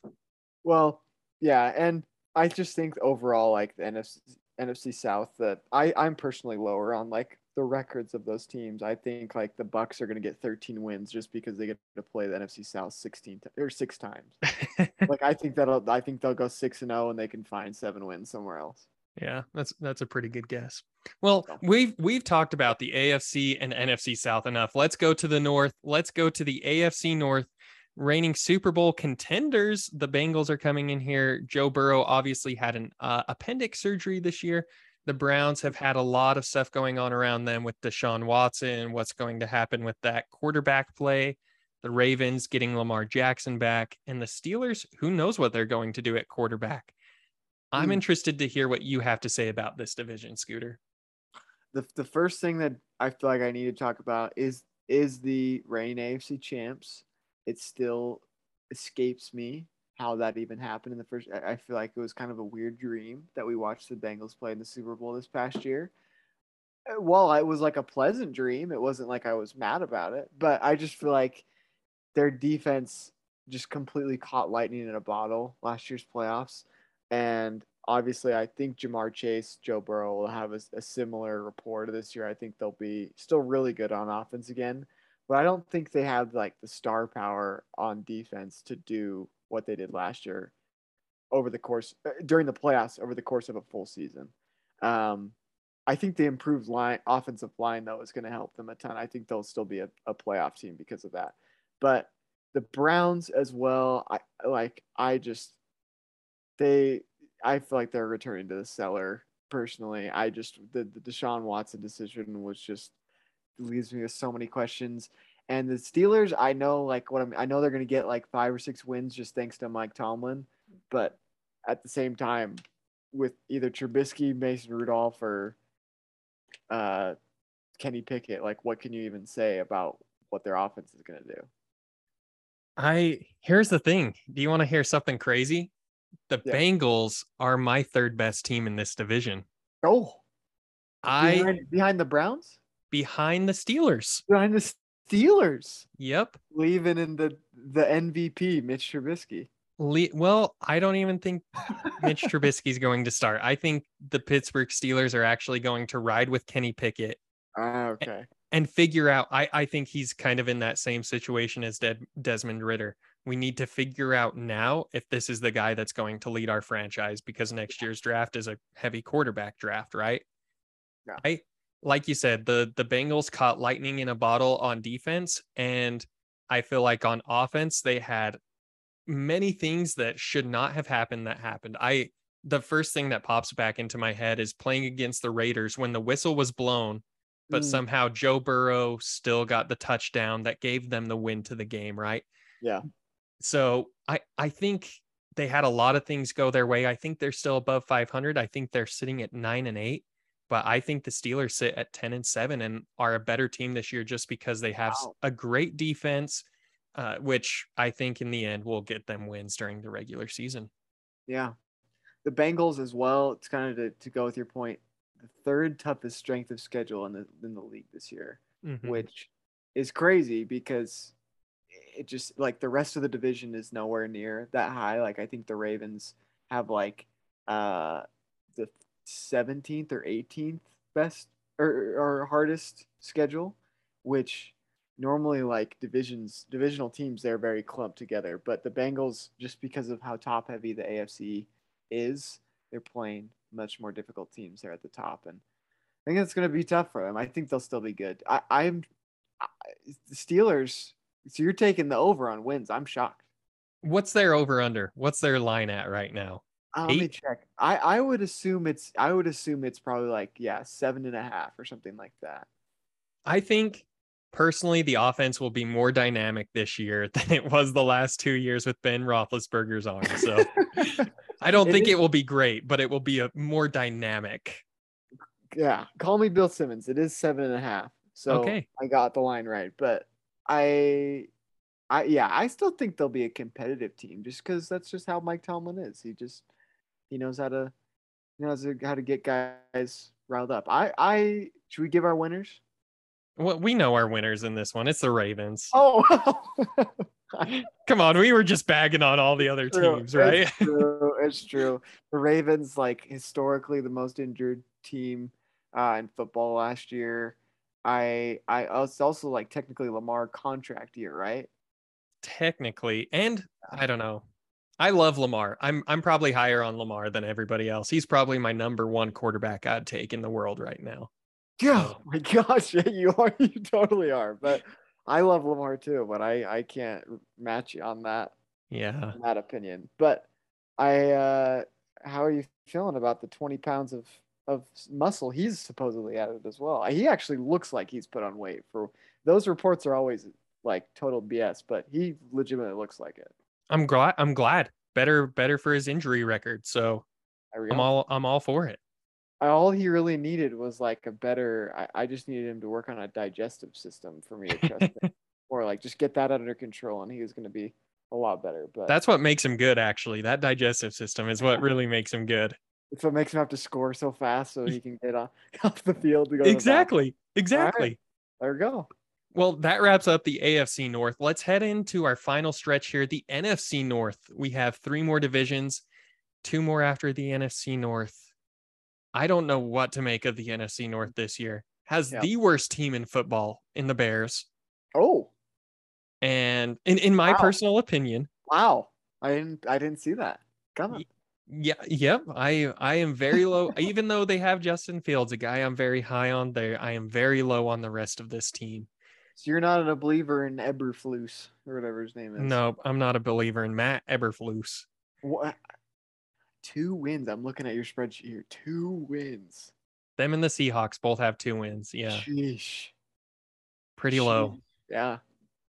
Well, yeah, and I just think overall, like the NFC NFC South, that I I'm personally lower on like the records of those teams. I think like the Bucs are gonna get 13 wins just because they get to play the NFC South 16 ti- or six times. like I think that'll I think they'll go six and zero and they can find seven wins somewhere else. Yeah, that's that's a pretty good guess. Well, we've we've talked about the AFC and NFC South enough. Let's go to the North. Let's go to the AFC North. Reigning Super Bowl contenders, the Bengals are coming in here. Joe Burrow obviously had an uh, appendix surgery this year. The Browns have had a lot of stuff going on around them with Deshaun Watson, what's going to happen with that quarterback play. The Ravens getting Lamar Jackson back, and the Steelers, who knows what they're going to do at quarterback. I'm Hmm. interested to hear what you have to say about this division, Scooter. the the first thing that I feel like I need to talk about is is the reigning AFC champs. It still escapes me how that even happened in the first. I I feel like it was kind of a weird dream that we watched the Bengals play in the Super Bowl this past year. Uh, While it was like a pleasant dream, it wasn't like I was mad about it. But I just feel like their defense just completely caught lightning in a bottle last year's playoffs. And obviously, I think Ja'Marr Chase, Joe Burrow will have a, a similar rapport this year. I think they'll be still really good on offense again, but I don't think they have like the star power on defense to do what they did last year over the course uh, during the playoffs over the course of a full season. Um, I think the improved line offensive line though is going to help them a ton. I think they'll still be a, a playoff team because of that. But the Browns as well, I like I just they I feel like they're returning to the cellar personally. I just the, the Deshaun Watson decision was just leaves me with so many questions. And the Steelers, I know like what I'm I know they're gonna get like five or six wins just thanks to Mike Tomlin, but at the same time, with either Trubisky, Mason Rudolph, or uh Kenny Pickett, like what can you even say about what their offense is to do? I here's the thing. Do you want to hear something crazy? The Yeah. Bengals are my third best team in this division. Oh, I behind, behind the Browns, behind the Steelers. behind the Steelers, Yep. leaving in the the MVP, Mitch Trubisky. Le- well, I don't even think Mitch Trubisky's going to start. I think the Pittsburgh Steelers are actually going to ride with Kenny Pickett Ah, okay. and figure out. I, I think he's kind of in that same situation as Des- Desmond Ridder. We need to figure out now if this is the guy that's going to lead our franchise because next year's draft is a heavy quarterback draft, right? Yeah. I like you said, the the Bengals caught lightning in a bottle on defense, and I feel like on offense they had many things that should not have happened that happened. I the first thing that pops back into my head is playing against the Raiders when the whistle was blown but Mm, somehow Joe Burrow still got the touchdown that gave them the win to the game, right? Yeah. So I I think they had a lot of things go their way. I think they're still above 500. I think they're sitting at 9 and 8, but I think the Steelers sit at 10 and 7 and are a better team this year just because they have Wow. a great defense uh, which I think in the end will get them wins during the regular season. Yeah. The Bengals as well. It's kind of to, to go with your point. The third toughest strength of schedule in the in the league this year, Mhm. which is crazy because it just like the rest of the division is nowhere near that high. Like I think the Ravens have like uh the 17th or 18th best or, or hardest schedule, which normally like divisions divisional teams they're very clumped together but the bengals just because of how top heavy the afc is they're playing much more difficult teams there at the top and i think it's going to be tough for them i think they'll still be good I, i'm I, the steelers so you're taking the over on wins i'm shocked What's their over under? What's their line at right now? uh, let me check i i would assume it's i would assume it's probably like yeah seven and a half or something like that I think personally the offense will be more dynamic this year than it was the last two years with Ben Roethlisberger's arm. So I don't It think is- it will be great, but it will be a more dynamic. yeah, call me Bill Simmons. It is seven and a half. So Okay. I got the line right. But I I yeah, I still think they'll be a competitive team just because that's just how Mike Tomlin is. He just he knows how to he knows how to get guys riled up. I I should we give our winners? Well, we know our winners in this one. It's the Ravens. Oh, Come on, we were just bagging on all the other true. teams, right? It's true. It's true. The Ravens, like historically, the most injured team uh, in football last year. I I it's also like technically Lamar contract year, right? Technically, and I don't know. I love Lamar. I'm I'm probably higher on Lamar than everybody else. He's probably my number one quarterback I'd take in the world right now. Oh my gosh, yeah, you are. You totally are. But I love Lamar too, but I I can't match you on that Yeah. on that opinion. But I uh how are you feeling about the 20 pounds of of muscle he's supposedly added as well? He actually looks like he's put on weight. For those reports are always like total BS, but he legitimately looks like it. I'm glad I'm glad. Better better for his injury record. So I'm all I'm all for it. all he really needed was like a better I, I just needed him to work on a digestive system for me to trust him or like just get that under control and he was going to be a lot better but That's what makes him good actually. That digestive system is what really makes him good. It's what makes him have to score so fast so he can get off, off the field to go to. Exactly. Exactly. there we go Well, that wraps up the AFC North. Let's head into our final stretch here, the NFC North. We have three more divisions, two more after the NFC North. I don't know what to make of the NFC North this year. Has Yeah. the worst team in football in the Bears. oh And in, in my Wow. personal opinion, wow i didn't i didn't see that come on yeah, yep. I I am very low. even though they have Justin Fields, a guy I'm very high on there, I am very low on the rest of this team. so you're not a believer in eberflus or whatever his name is No, I'm not a believer in Matt Eberflus. what two wins i'm looking at your spreadsheet here two wins Them and the Seahawks both have two wins. Yeah. Sheesh. pretty low. Yeah.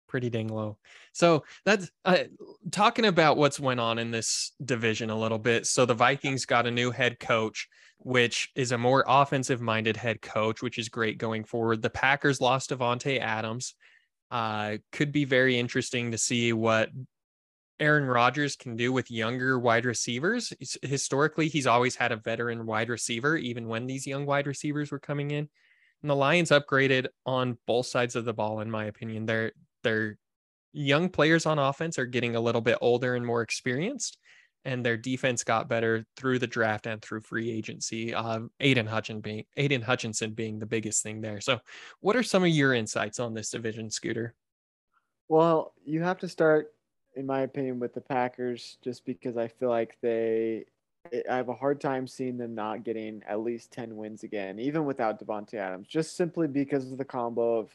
Pretty dang low. So that's uh, talking about what's went on in this division a little bit. So the Vikings got a new head coach, which is a more offensive minded head coach, which is great going forward. The Packers lost Davante Adams. Uh, could be very interesting to see what Aaron Rodgers can do with younger wide receivers. Historically, he's always had a veteran wide receiver, even when these young wide receivers were coming in. And the Lions upgraded on both sides of the ball, in my opinion. They're they're young players on offense are getting a little bit older and more experienced, and their defense got better through the draft and through free agency. Uh, Aidan Hutchinson being Aidan Hutchinson being the biggest thing there. So, what are some of your insights on this division, Scooter? Well, you have to start in my opinion, with the Packers, just because I feel like they, I have a hard time seeing them not getting at least 10 wins again, even without Davante Adams, just simply because of the combo of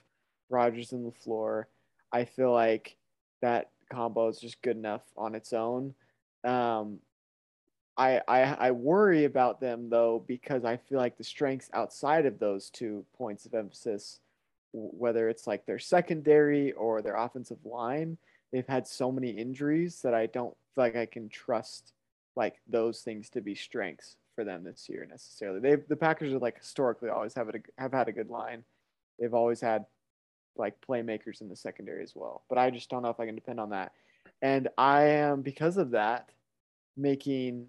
Rodgers and LaFleur. I feel like that combo is just good enough on its own. Um, I, I, I worry about them though because I feel like the strengths outside of those two points of emphasis, whether it's like their secondary or their offensive line, they've had so many injuries that I don't feel like I can trust like those things to be strengths for them this year necessarily. They the Packers are like historically always have a, have had a good line. They've always had like playmakers in the secondary as well. But I just don't know if I can depend on that. And I am because of that making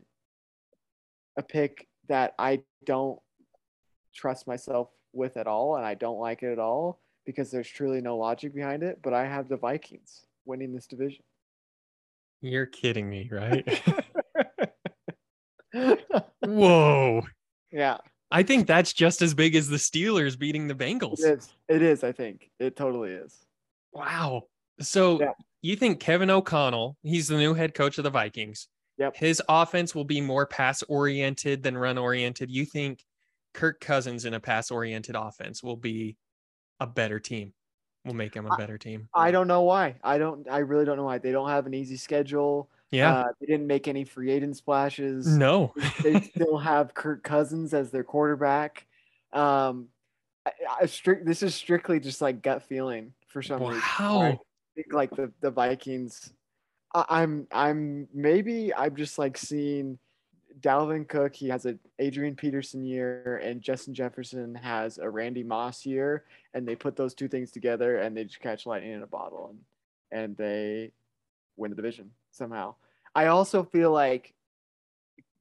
a pick that I don't trust myself with at all and I don't like it at all because there's truly no logic behind it, but I have the Vikings winning this division. You're kidding me, right? Whoa. Yeah. I think that's just as big as the Steelers beating the Bengals. It is. It is, I think. It totally is. Wow. So yeah. you think Kevin O'Connell, he's the new head coach of the Vikings. Yep. His offense will be more pass oriented than run oriented. You think Kirk Cousins in a pass oriented offense will be a better team? will make them a better team. I don't know why. I don't. I really don't know why. They don't have an easy schedule. Yeah, uh, they didn't make any free agent splashes. No, they still have Kirk Cousins as their quarterback. Um, I, I strict. This is strictly just like gut feeling for some wow. reason. Wow. I think like the the Vikings. I, I'm I'm maybe I'm just like seeing Dalvin Cook, he has an Adrian Peterson year, and Justin Jefferson has a Randy Moss year, and they put those two things together and they just catch lightning in a bottle, and and they win the division somehow. I also feel like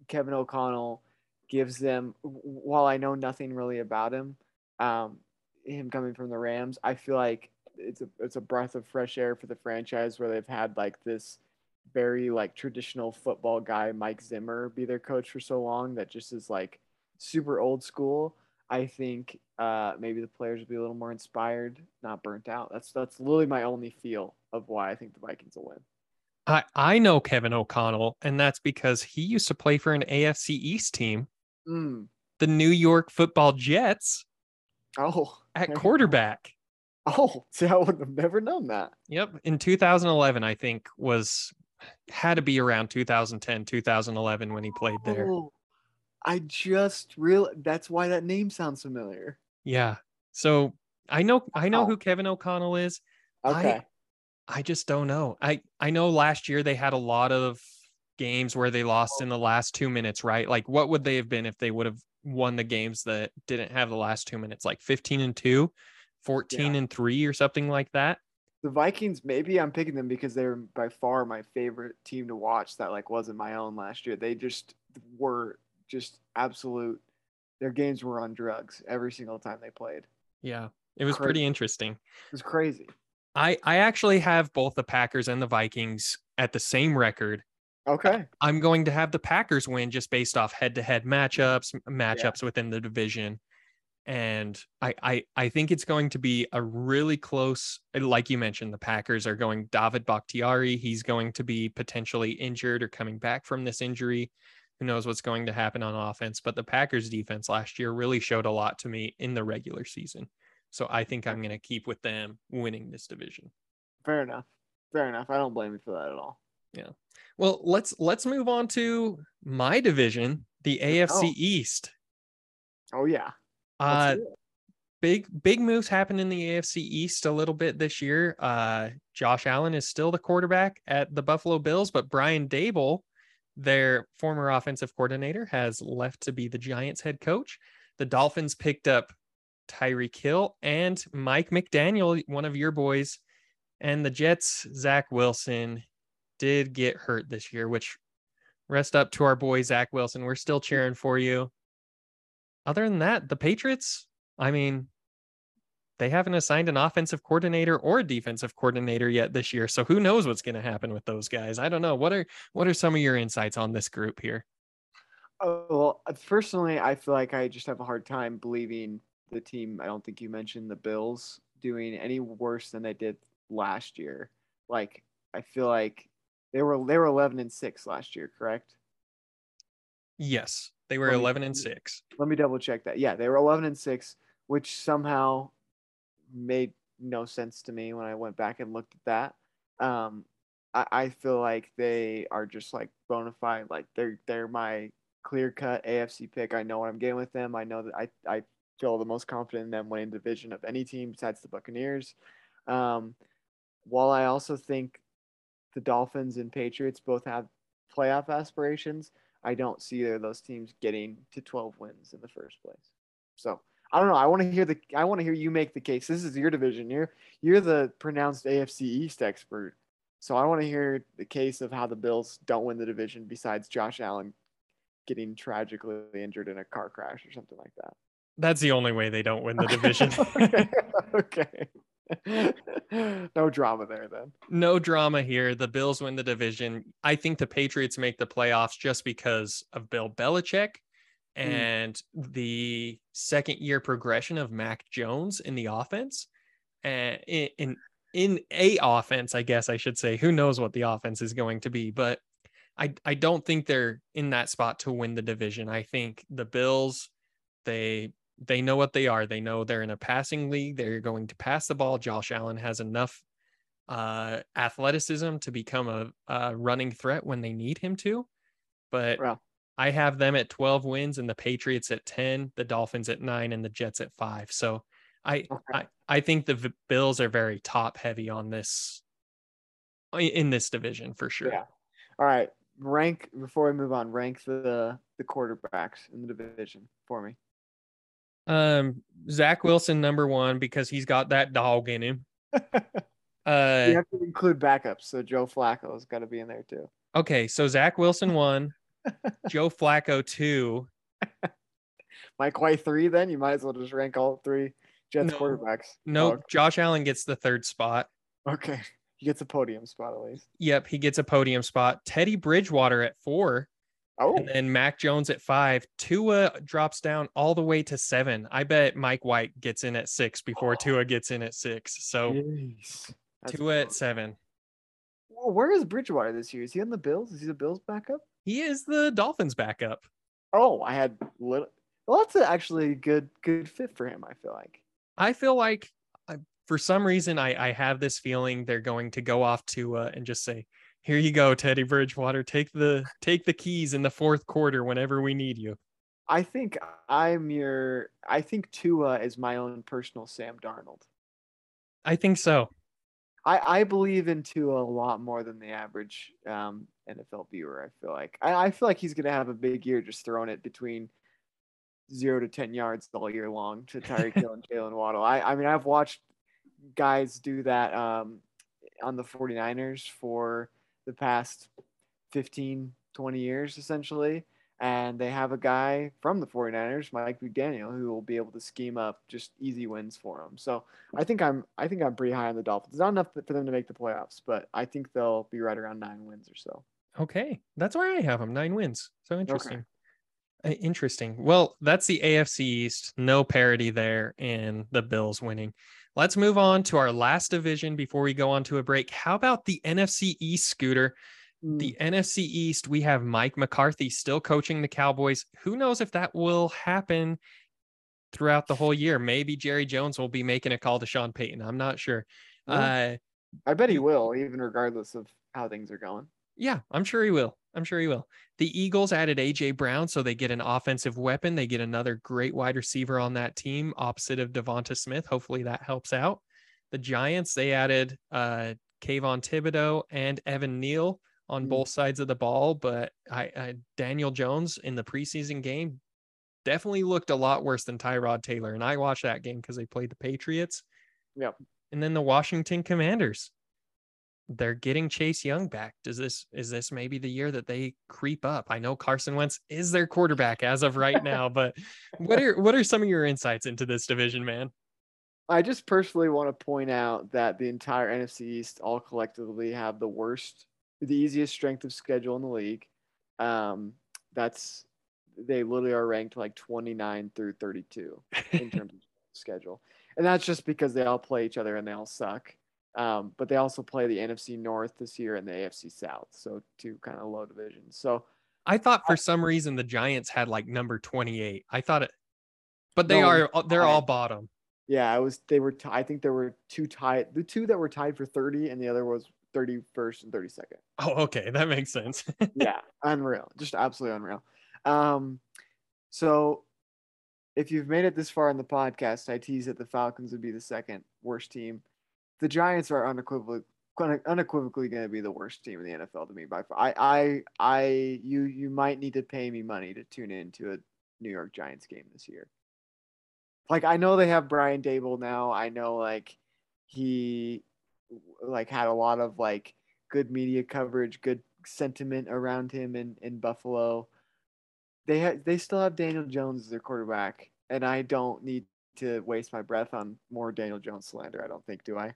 Kevin O'Connell gives them, while I know nothing really about him, um, him coming from the Rams, I feel like it's a it's a breath of fresh air for the franchise where they've had like this very like traditional football guy Mike Zimmer be their coach for so long that just is like super old school. I think uh, maybe the players will be a little more inspired, not burnt out. That's that's literally my only feel of why I think the Vikings will win. I I know Kevin O'Connell, and that's because he used to play for an AFC East team, mm. the New York Football Jets. Oh, at quarterback. Oh, see, I would have never known that. Yep, in 2011, I think was had to be around 2010, 2011 when he played there. Oh, I just real that's why that name sounds familiar. Yeah. So I know I know oh. who Kevin O'Connell is. Okay. I, I just don't know. I I know last year they had a lot of games where they lost in the last 2 minutes, right? Like what would they have been if they would have won the games that didn't have the last 2 minutes? Like 15 and 2, 14 yeah. and 3 or something like that the Vikings, maybe I'm picking them because they're by far my favorite team to watch. That like wasn't my own last year. They just were just absolute. Their games were on drugs every single time they played. Yeah, it was crazy. pretty interesting. It was crazy. I I actually have both the Packers and the Vikings at the same record. Okay. I'm going to have the Packers win just based off head-to-head matchups, matchups yeah. within the division and I, I I think it's going to be a really close. Like you mentioned, the Packers are going David Bakhtiari. He's going to be potentially injured or coming back from this injury. Who knows what's going to happen on offense? But the Packers defense last year really showed a lot to me in the regular season. So I think I'm going to keep with them winning this division. Fair enough. Fair enough. I don't blame you for that at all. Yeah. Well, let's let's move on to my division, the AFC oh. East. Oh yeah. Uh, big big moves happened in the AFC East a little bit this year. Uh, Josh Allen is still the quarterback at the Buffalo Bills, but Brian Daboll, their former offensive coordinator, has left to be the Giants head coach. The Dolphins picked up Tyreek Hill and Mike McDaniel, one of your boys, and the Jets, Zach Wilson, did get hurt this year, which rest up to our boy Zach Wilson. We're still cheering for you. Other than that, the Patriots, I mean, they haven't assigned an offensive coordinator or a defensive coordinator yet this year. So who knows what's going to happen with those guys? I don't know. What are what are some of your insights on this group here? Oh, well, personally, I feel like I just have a hard time believing the team. I don't think you mentioned the Bills doing any worse than they did last year. Like I feel like they were they were 11 and 6 last year, correct? Yes, they were 11 and 6. Let me double check that. Yeah, they were 11 and 6, which somehow made no sense to me when I went back and looked at that. Um, I, I feel like they are just like bona fide, like they're they're my clear cut AFC pick. I know what I'm getting with them. I know that I I feel the most confident in them winning division of any team besides the Buccaneers. Um, while I also think the Dolphins and Patriots both have playoff aspirations, I don't see either of those teams getting to 12 wins in the first place. So I don't know. I want to hear the. I want to hear you make the case. This is your division. You're you're the pronounced AFC East expert. So I want to hear the case of how the Bills don't win the division. Besides Josh Allen getting tragically injured in a car crash or something like that. That's the only way they don't win the division. okay. okay. no drama there then. No drama here. The Bills win the division. I think the Patriots make the playoffs just because of Bill Belichick hmm. and mm. the second year progression of Mac Jones in the offense. And in, in in a offense, I guess I should say. Who knows what the offense is going to be, but I I don't think they're in that spot to win the division. I think the Bills they they know what they are. They know they're in a passing league. They're going to pass the ball. Josh Allen has enough uh, athleticism to become a, a, running threat when they need him to. But wow. I have them at 12 wins and the Patriots at 10, the Dolphins at nine, and the Jets at five. So I, okay. I, I think the Bills are very top heavy on this in this division for sure. Yeah. All right. Rank before we move on, rank the the quarterbacks in the division for me. Um, Zach Wilson number one because he's got that dog in him. Uh, you have to include backups, so Joe Flacco's got to be in there too. Okay, so Zach Wilson one, Joe Flacco two, Mike White three. Then you might as well just rank all three Jets no, quarterbacks. No, nope. oh, Josh Allen gets the third spot. Okay, he gets a podium spot at least. Yep, he gets a podium spot. Teddy Bridgewater at four. Oh. And then Mac Jones at five. Tua drops down all the way to seven. I bet Mike White gets in at six before oh. Tua gets in at six. So Tua at seven. Well, where is Bridgewater this year? Is he on the Bills? Is he the Bills backup? He is the Dolphins backup. Oh, I had little. Well, that's actually a good good fit for him. I feel like. I feel like, for some reason, I I have this feeling they're going to go off to uh, and just say, here you go, Teddy Bridgewater. Take the take the keys in the fourth quarter whenever we need you. I think I'm your. I think Tua is my own personal Sam Darnold. I think so. I, I believe in Tua a lot more than the average um, NFL viewer. I feel like I, I feel like he's gonna have a big year just throwing it between zero to ten yards all year long to Tyreek Hill and Jaylen Waddle. I, I mean I've watched guys do that um, on the 49ers for the past 15, 20 years essentially. And they have a guy from the 49ers, Mike McDaniel, who will be able to scheme up just easy wins for them. So I think I'm I think I'm pretty high on the Dolphins. It's not enough for them to make the playoffs, but I think they'll be right around nine wins or so. Okay, that's where I have them nine wins. So interesting. Okay. Uh, interesting. Well, that's the AFC East. No parity there, and the Bills winning. Let's move on to our last division before we go on to a break. How about the NFC East, Scooter? Mm. The NFC East, we have Mike McCarthy still coaching the Cowboys. Who knows if that will happen throughout the whole year? Maybe Jerry Jones will be making a call to Sean Payton. I'm not sure. Uh, I bet he will, even regardless of how things are going. Yeah, I'm sure he will. I'm sure he will. The Eagles added AJ Brown, so they get an offensive weapon. They get another great wide receiver on that team, opposite of Devonta Smith. Hopefully that helps out. The Giants, they added uh Kayvon Thibodeaux and Evan Neal on Mm. both sides of the ball, but I, I Daniel Jones in the preseason game definitely looked a lot worse than Tyrod Taylor. And I watched that game because they played the Patriots. Yep. And then the Washington Commanders. They're getting Chase Young back. Does this is this maybe the year that they creep up? I know Carson Wentz is their quarterback as of right now, but what are what are some of your insights into this division, man? I just personally want to point out that the entire NFC East all collectively have the worst, the easiest strength of schedule in the league. Um, that's they literally are ranked like 29 through 32 in terms of schedule, and that's just because they all play each other and they all suck. Um, but they also play the NFC North this year and the AFC South, so two kind of low divisions. So I thought for some reason the Giants had like number 28. I thought it but they No, are they're all bottom. Yeah, I was. They were. T- I I think there were two tied. The two that were tied for thirty, and the other was thirty first and thirty second. Oh, okay, that makes sense. yeah, unreal. Just absolutely unreal. Um, so if you've made it this far in the podcast, I tease that the Falcons would be the second worst team. The Giants are unequivocally unequivocally going to be the worst team in the NFL to me by far. I, I, I, you, you might need to pay me money to tune in to a New York Giants game this year. Like I know they have Brian Daboll now. I know like he like had a lot of like good media coverage, good sentiment around him in, in Buffalo. They ha- they still have Daniel Jones as their quarterback, and I don't need to waste my breath on more Daniel Jones slander. I don't think, do I?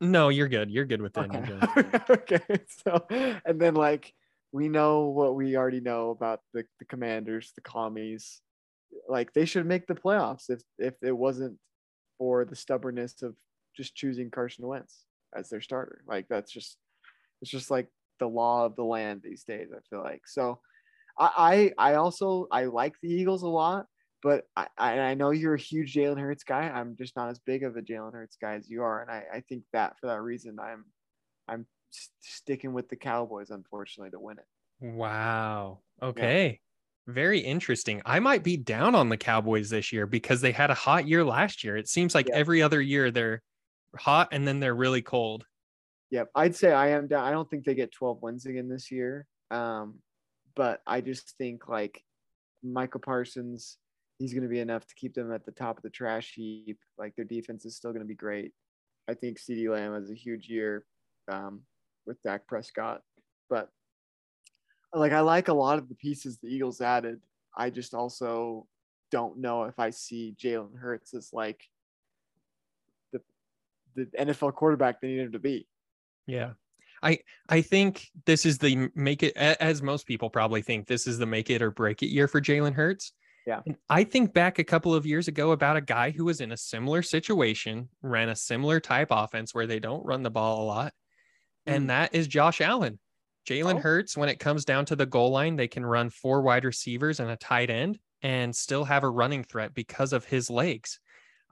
No, you're good. You're good with Daniel Okay. Okay. So, and then like we know what we already know about the, the Commanders, the Commies. Like they should make the playoffs if if it wasn't for the stubbornness of just choosing Carson Wentz as their starter. Like that's just it's just like the law of the land these days. I feel like so. I I, I also I like the Eagles a lot, but I I know you're a huge Jalen Hurts guy. I'm just not as big of a Jalen Hurts guy as you are, and I I think that for that reason I'm I'm sticking with the Cowboys unfortunately to win it. Wow. Okay. Very interesting. I might be down on the Cowboys this year because they had a hot year last year. It seems like Yeah. every other year they're hot and then they're really cold. Yep, I'd say I am down. I don't think they get 12 wins again this year. Um, but I just think like Michael Parsons, he's going to be enough to keep them at the top of the trash heap. Like their defense is still going to be great. I think CeeDee Lamb has a huge year um, with Dak Prescott, but like I like a lot of the pieces the Eagles added. I just also don't know if I see Jalen Hurts as like the the NFL quarterback they need him to be. Yeah. I I think this is the make it as most people probably think this is the make it or break it year for Jalen Hurts. Yeah. And I think back a couple of years ago about a guy who was in a similar situation, ran a similar type offense where they don't run the ball a lot. Mm. And that is Josh Allen. Jalen Oh. Hurts, when it comes down to the goal line, they can run four wide receivers and a tight end and still have a running threat because of his legs.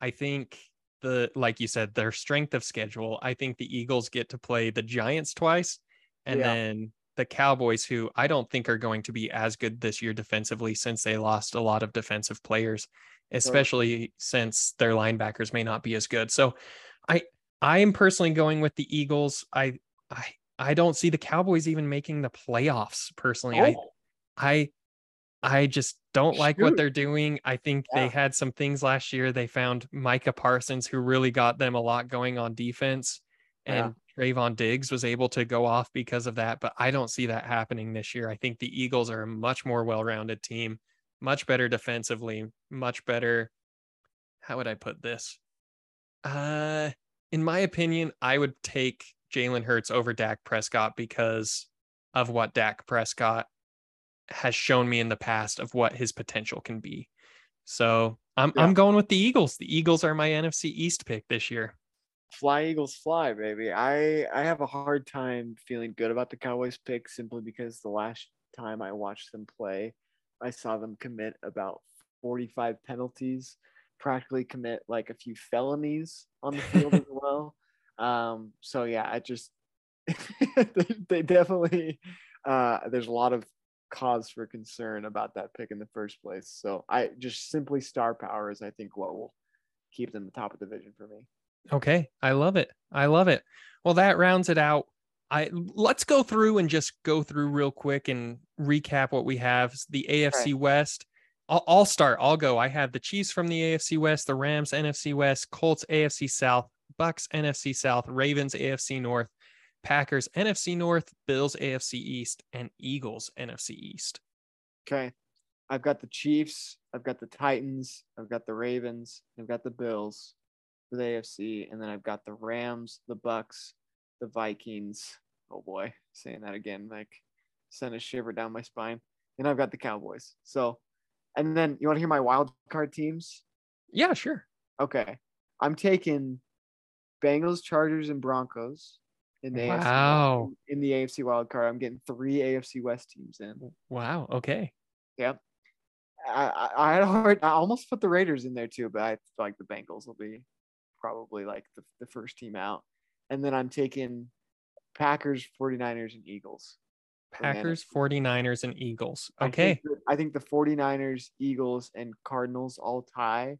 I think the like you said, their strength of schedule. I think the Eagles get to play the Giants twice, and Yeah. then the Cowboys, who I don't think are going to be as good this year defensively, since they lost a lot of defensive players, especially since their linebackers may not be as good. So, I I am personally going with the Eagles. I I I don't see the Cowboys even making the playoffs. Personally, I Oh, I I just don't like what they're doing. I think they had some things last year. They found Micah Parsons, who really got them a lot going on defense, and Trevon Diggs was able to go off because of that. But I don't see that happening this year. I think the Eagles are a much more well-rounded team, much better defensively, much better. How would I put this? Uh, in my opinion, I would take Jalen Hurts over Dak Prescott because of what Dak Prescott has shown me in the past of what his potential can be. So I'm Yeah. I'm going with the Eagles. The Eagles are my NFC East pick this year. Fly Eagles fly, baby. I I have a hard time feeling good about the Cowboys pick simply because the last time I watched them play, I saw them commit about 45 penalties, practically commit like a few felonies on the field as well. Um, so yeah, I just they, definitely uh, there's a lot of cause for concern about that pick in the first place. So I just simply star power is I think what will keep them the top of the division for me. Okay, I love it. I love it. Well, that rounds it out. I let's go through and just go through real quick and recap what we have. The AFC right. West. I'll, I'll start. I'll go. I have the Chiefs from the AFC West, the Rams NFC West, Colts AFC South, Bucs NFC South, Ravens AFC North, Packers NFC North, Bills AFC East, and Eagles NFC East. Okay. I've got the Chiefs, I've got the Titans, I've got the Ravens, I've got the Bills for the AFC, and then I've got the Rams, the Bucs, the Vikings. Oh boy, saying that again, like sent a shiver down my spine. And I've got the Cowboys. So, and then you want to hear my wild card teams? Yeah, sure. Okay. I'm taking Bengals, Chargers, and Broncos in the wow. AFC in the AFC wild card. I'm getting three AFC West teams in. Wow. Okay. Yep. I, I, I had a hard. I almost put the Raiders in there too, but I feel like the Bengals will be probably like the, the first team out. And then I'm taking Packers, 49ers, and Eagles. Packers, 49ers, and Eagles. Okay. I think, the, I think the 49ers, Eagles, and Cardinals all tie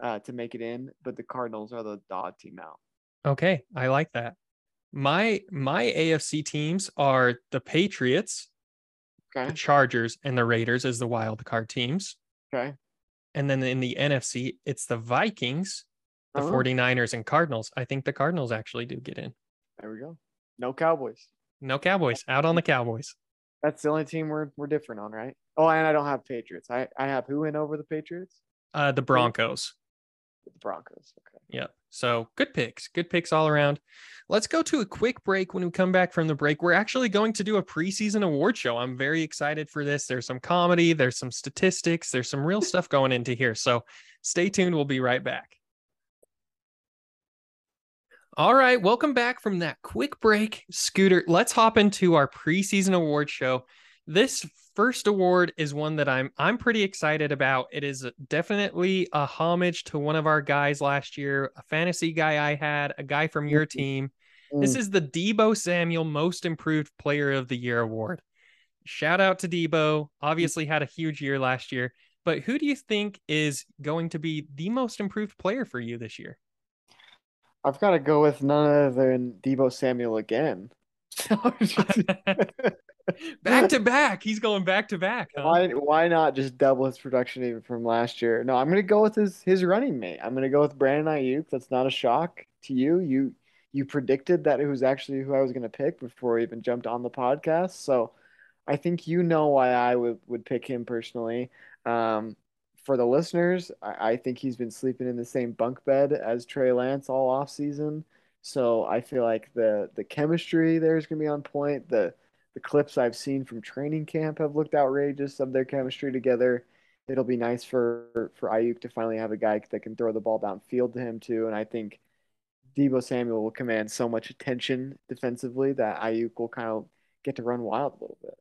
uh, to make it in, but the Cardinals are the dog team out. Okay. I like that. My my AFC teams are the Patriots, okay. the Chargers, and the Raiders as the wild card teams. Okay. And then in the NFC, it's the Vikings, the oh. 49ers, and Cardinals. I think the Cardinals actually do get in. There we go. No Cowboys. No Cowboys. Out on the Cowboys. That's the only team we're we're different on, right? Oh, and I don't have Patriots. I, I have who in over the Patriots? Uh the Broncos. The Broncos. Okay. Yep. So good picks. Good picks all around. Let's go to a quick break. When we come back from the break, we're actually going to do a preseason award show. I'm very excited for this. There's some comedy, there's some statistics, there's some real stuff going into here. So stay tuned. We'll be right back. All right, welcome back from that quick break. Scooter, let's hop into our preseason award show. This first award is one that I'm I'm pretty excited about. It is definitely a homage to one of our guys last year, a fantasy guy I had, a guy from your mm-hmm. team. This mm. is the Deebo Samuel Most Improved Player of the Year award. Shout out to Deebo. Obviously had a huge year last year, but who do you think is going to be the most improved player for you this year? I've got to go with none other than Deebo Samuel again. back to back. He's going back to back. Huh? Why why not just double his production even from last year? No, I'm gonna go with his his running mate. I'm gonna go with Brandon Aiyuk. That's not a shock to you. You you predicted that it was actually who I was gonna pick before we even jumped on the podcast. So I think you know why I would, would pick him personally. Um, for the listeners, I, I think he's been sleeping in the same bunk bed as Trey Lance all off season. So I feel like the the chemistry there is gonna be on point. The the clips I've seen from training camp have looked outrageous of their chemistry together. It'll be nice for for Aiyuk to finally have a guy that can throw the ball downfield to him too. And I think Deebo Samuel will command so much attention defensively that Aiyuk will kind of get to run wild a little bit.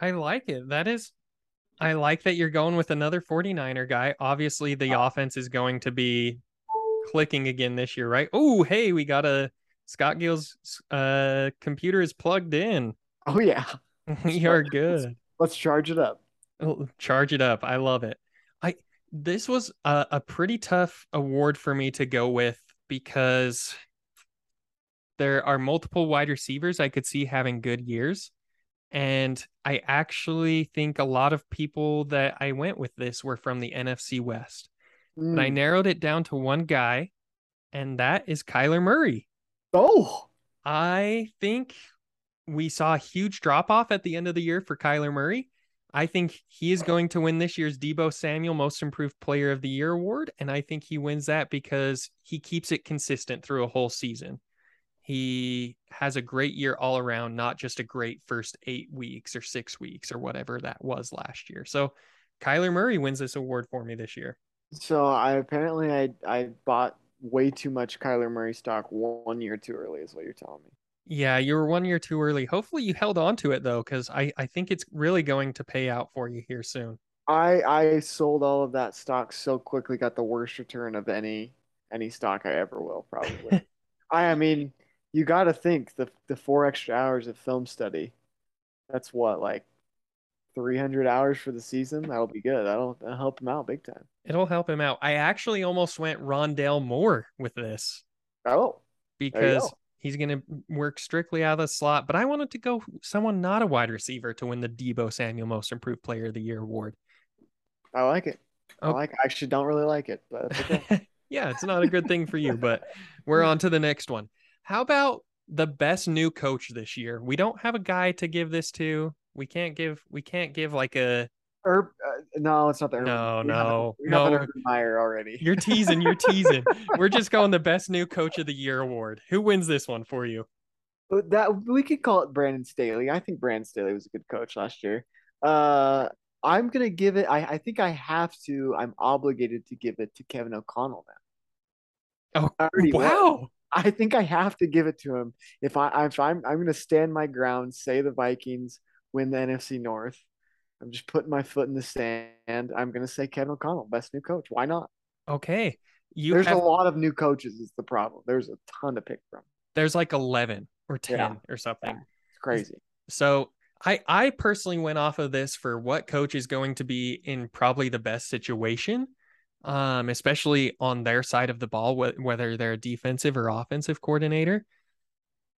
I like it. That is I like that you're going with another 49er guy. Obviously, the uh, offense is going to be clicking again this year, right? Oh, hey, we got a Scott Gill's uh, computer is plugged in. Oh yeah, we are good. Let's, let's, charge it up. Oh, charge it up. I love it. I this was a, a pretty tough award for me to go with because there are multiple wide receivers I could see having good years. And I actually think a lot of people that I went with this were from the NFC West. Mm. But I hmm. narrowed it down to one guy, and that is Kyler Murray. Oh, I think we saw a huge drop off at the end of the year for Kyler Murray. I think he is going to win this year's Deebo Samuel Most Improved Player of the Year award. And I think he wins that because he keeps it consistent through a whole season. He has a great year all around, not just a great first eight weeks or six weeks or whatever that was last year. So Kyler Murray wins this award for me this year. So I apparently I I bought way too much Kyler Murray stock one year too early, is what you're telling me. Yeah, you were one year too early. Hopefully you held on to it though, because I, I think it's really going to pay out for you here soon. I I sold all of that stock so quickly, got the worst return of any any stock I ever will, probably. I I mean, you gotta think the the four extra hours of film study That's what like 300 hours for the season. That'll be good. That'll, that'll help him out big time. It'll help him out. I actually almost went Rondale Moore with this. Oh, because he's going to work strictly out of the slot. But I wanted to go someone not a wide receiver to win the Deebo Samuel Most Improved Player of the Year award. I like it. I oh. like. I actually don't really like it, but okay. yeah, it's not a good thing for you. But we're on to the next one. How about the best new coach this year? We don't have a guy to give this to. We can't give. We can't give like a. Herb, uh, no, it's not the Urban. No, we no, have, no. Urban Meyer already. You're teasing. You're teasing. We're just going the best new coach of the year award. Who wins this one for you? That we could call it Brandon Staley. I think Brandon Staley was a good coach last year. Uh, I'm gonna give it. I, I think I have to. I'm obligated to give it to Kevin O'Connell now. Oh wow! Was. I think I have to give it to him. If I if I'm I'm gonna stand my ground, say the Vikings win the NFC North. I'm just putting my foot in the sand. I'm gonna say Kevin O'Connell, best new coach. Why not? Okay. You There's have... a lot of new coaches. Is the problem? There's a ton to pick from. There's like eleven or ten yeah. or something. Yeah. It's crazy. So I I personally went off of this for what coach is going to be in probably the best situation, um, especially on their side of the ball, wh- whether they're a defensive or offensive coordinator.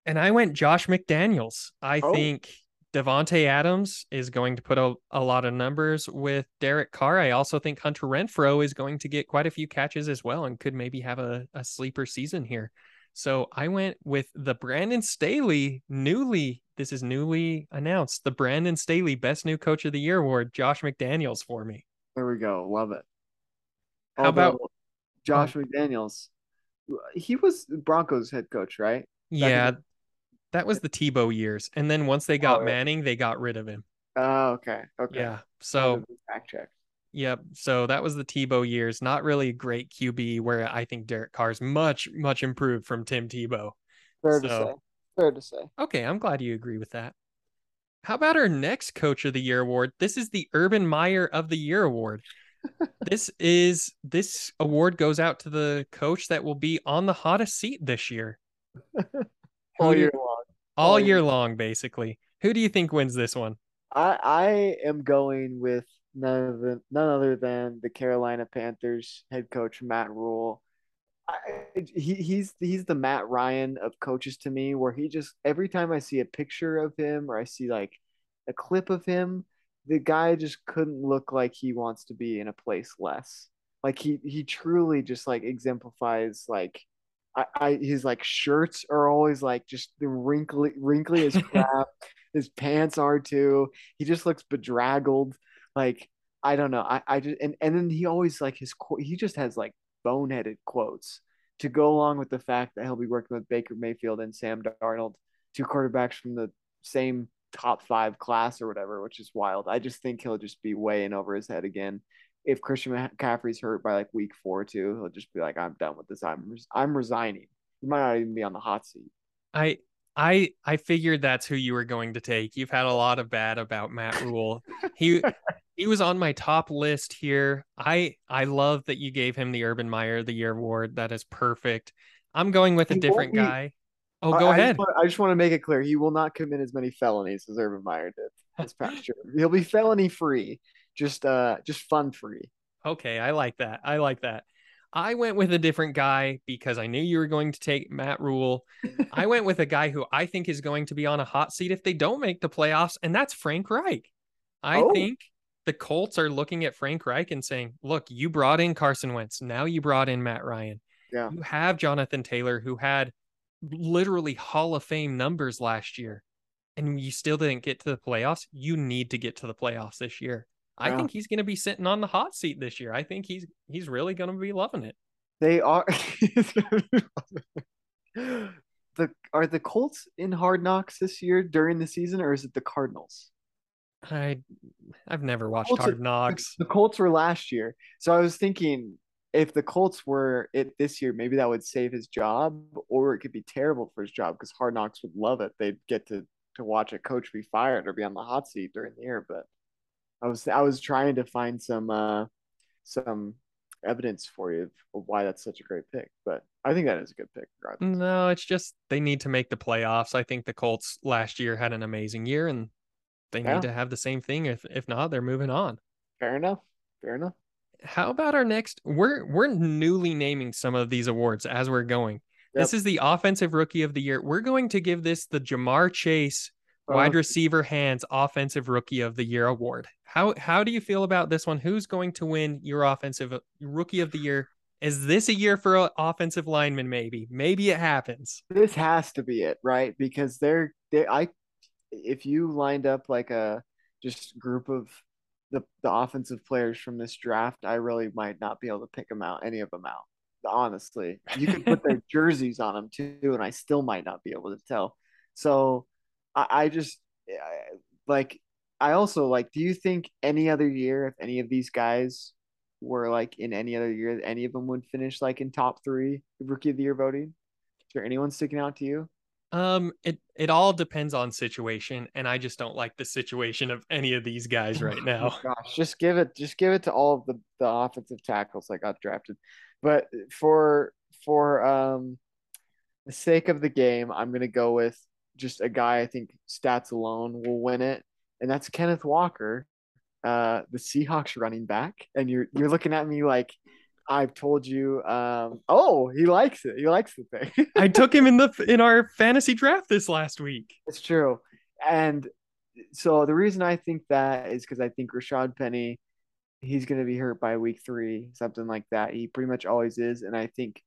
And I went Josh McDaniels. I oh. think Davante Adams is going to put a, a lot of numbers with Derek Carr. I also think Hunter Renfrow is going to get quite a few catches as well and could maybe have a, a sleeper season here. So I went with the Brandon Staley newly, this is newly announced, the Brandon Staley Best New Coach of the Year award, Josh McDaniels for me. There we go. Love it. How Although, about Josh. McDaniels? He was Broncos head coach, right? yeah, that was the Tebow years. And then once they got oh, Manning, they got rid of him. Oh, okay. Okay. Yeah. So fact check. Yep. So that was the Tebow years. Not really great QB where I think Derek Carr's much, much improved from Tim Tebow. Fair so, to say. Fair to say. Okay. I'm glad you agree with that. How about our next Coach of the Year award? This is the Urban Meyer of the Year award. This is this award goes out to the coach that will be on the hottest seat this year. all year long. All, all year, year long, basically. Who do you think wins this one? I I am going with none of the, none other than the Carolina Panthers head coach Matt Rhule. I, he he's he's the Matt Ryan of coaches to me, where he just every time I see a picture of him or I see like a clip of him, the guy just couldn't look like he wants to be in a place less. Like he he truly just like exemplifies like I, I his like shirts are always like just the wrinkly wrinkly as crap. his pants are too. He just looks bedraggled. Like I don't know. I, I just and, and then he always like his he just has like boneheaded quotes to go along with the fact that he'll be working with Baker Mayfield and Sam Darnold, two quarterbacks from the same top five class or whatever, which is wild. I just think he'll just be way in over his head again if Christian McCaffrey's hurt by like week four too, he'll just be like, "I'm done with this. I'm I'm resigning." He might not even be on the hot seat. I I I figured that's who you were going to take. You've had a lot of bad about Matt Rhule. he he was on my top list here. I I love that you gave him the Urban Meyer of the Year award. That is perfect. I'm going with a he different guy. Oh, go I, ahead. I just, want, I just want to make it clear he will not commit as many felonies as Urban Meyer did this past year. He'll be felony free just uh just fun free. Okay, I like that. I like that. I went with a different guy because I knew you were going to take Matt Rhule. I went with a guy who I think is going to be on a hot seat if they don't make the playoffs, and that's Frank Reich. I oh. think the Colts are looking at Frank Reich and saying, look, you brought in Carson Wentz. Now you brought in Matt Ryan. Yeah. You have Jonathan Taylor, who had literally Hall of Fame numbers last year, and you still didn't get to the playoffs. You need to get to the playoffs this year. I think he's going to be sitting on the hot seat this year. I think he's he's really going to be loving it. They are. the are the Colts in Hard Knocks this year during the season, or is it the Cardinals? I I've never watched Colts, Hard Knocks. The Colts were last year, so I was thinking if the Colts were it this year, maybe that would save his job, or it could be terrible for his job because Hard Knocks would love it. They'd get to to watch a coach be fired or be on the hot seat during the year, but I was I was trying to find some uh, some evidence for you of why that's such a great pick, but I think that is a good pick. Regardless. No, it's just they need to make the playoffs. I think the Colts last year had an amazing year, and they Yeah. need to have the same thing. If if not, they're moving on. Fair enough. Fair enough. How about our next? We're we're newly naming some of these awards as we're going. This is the offensive rookie of the year. We're going to give this the Ja'Marr Chase wide Uh, receiver hands offensive rookie of the year award. How how do you feel about this one? Who's going to win your offensive rookie of the year? Is this a year for an offensive lineman? Maybe, maybe it happens. this has to be it, right? Because they're they I if you lined up like a just group of the the offensive players from this draft, I really might not be able to pick them out, any of them out. Honestly, you could put their jerseys on them too, and I still might not be able to tell. So, I, I just I, like. I also like. Do you think any other year, if any of these guys were like in any other year, any of them would finish like in top three rookie of the year voting? Is there anyone sticking out to you? Um, it it all depends on situation, and I just don't like the situation of any of these guys right now. Oh, gosh, just give it, just give it to all of the the offensive tackles that got drafted. But for for um the sake of the game, I'm gonna go with just a guy I think stats alone will win it, and that's Kenneth Walker, uh, the Seahawks running back. And you're you're looking at me like I've told you. Um, oh, he likes it. He likes the thing. I took him in the in our fantasy draft this last week. It's true. And so the reason I think that is because I think Rashad Penny, he's going to be hurt by week three, something like that. He pretty much always is. And I think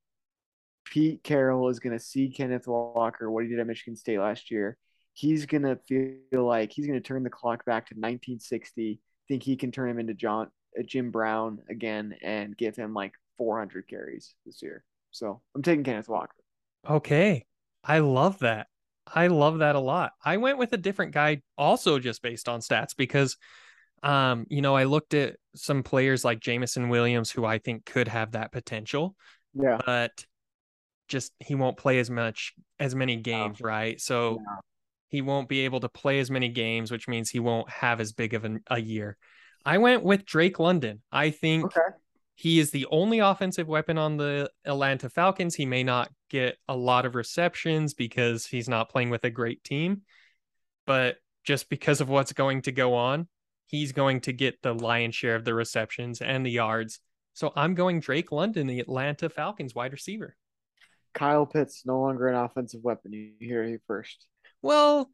Pete Carroll is going to see Kenneth Walker, what he did at Michigan State last year. He's going to feel like he's going to turn the clock back to 1960. Think he can turn him into John Jim Brown again and give him like 400 carries this year. So I'm taking Kenneth Walker. Okay. I love that. I love that a lot. I went with a different guy also just based on stats because um, you know, I looked at some players like Jameson Williams who I think could have that potential, Yeah. but just he won't play as much as many games, right? So he won't be able to play as many games, which means he won't have as big of an, a year. I went with Drake London. I think Okay. he is the only offensive weapon on the Atlanta Falcons. He may not get a lot of receptions because he's not playing with a great team, but just because of what's going to go on, he's going to get the lion's share of the receptions and the yards. So I'm going Drake London, the Atlanta Falcons wide receiver. Kyle Pitts no longer an offensive weapon. You hear it first. Well,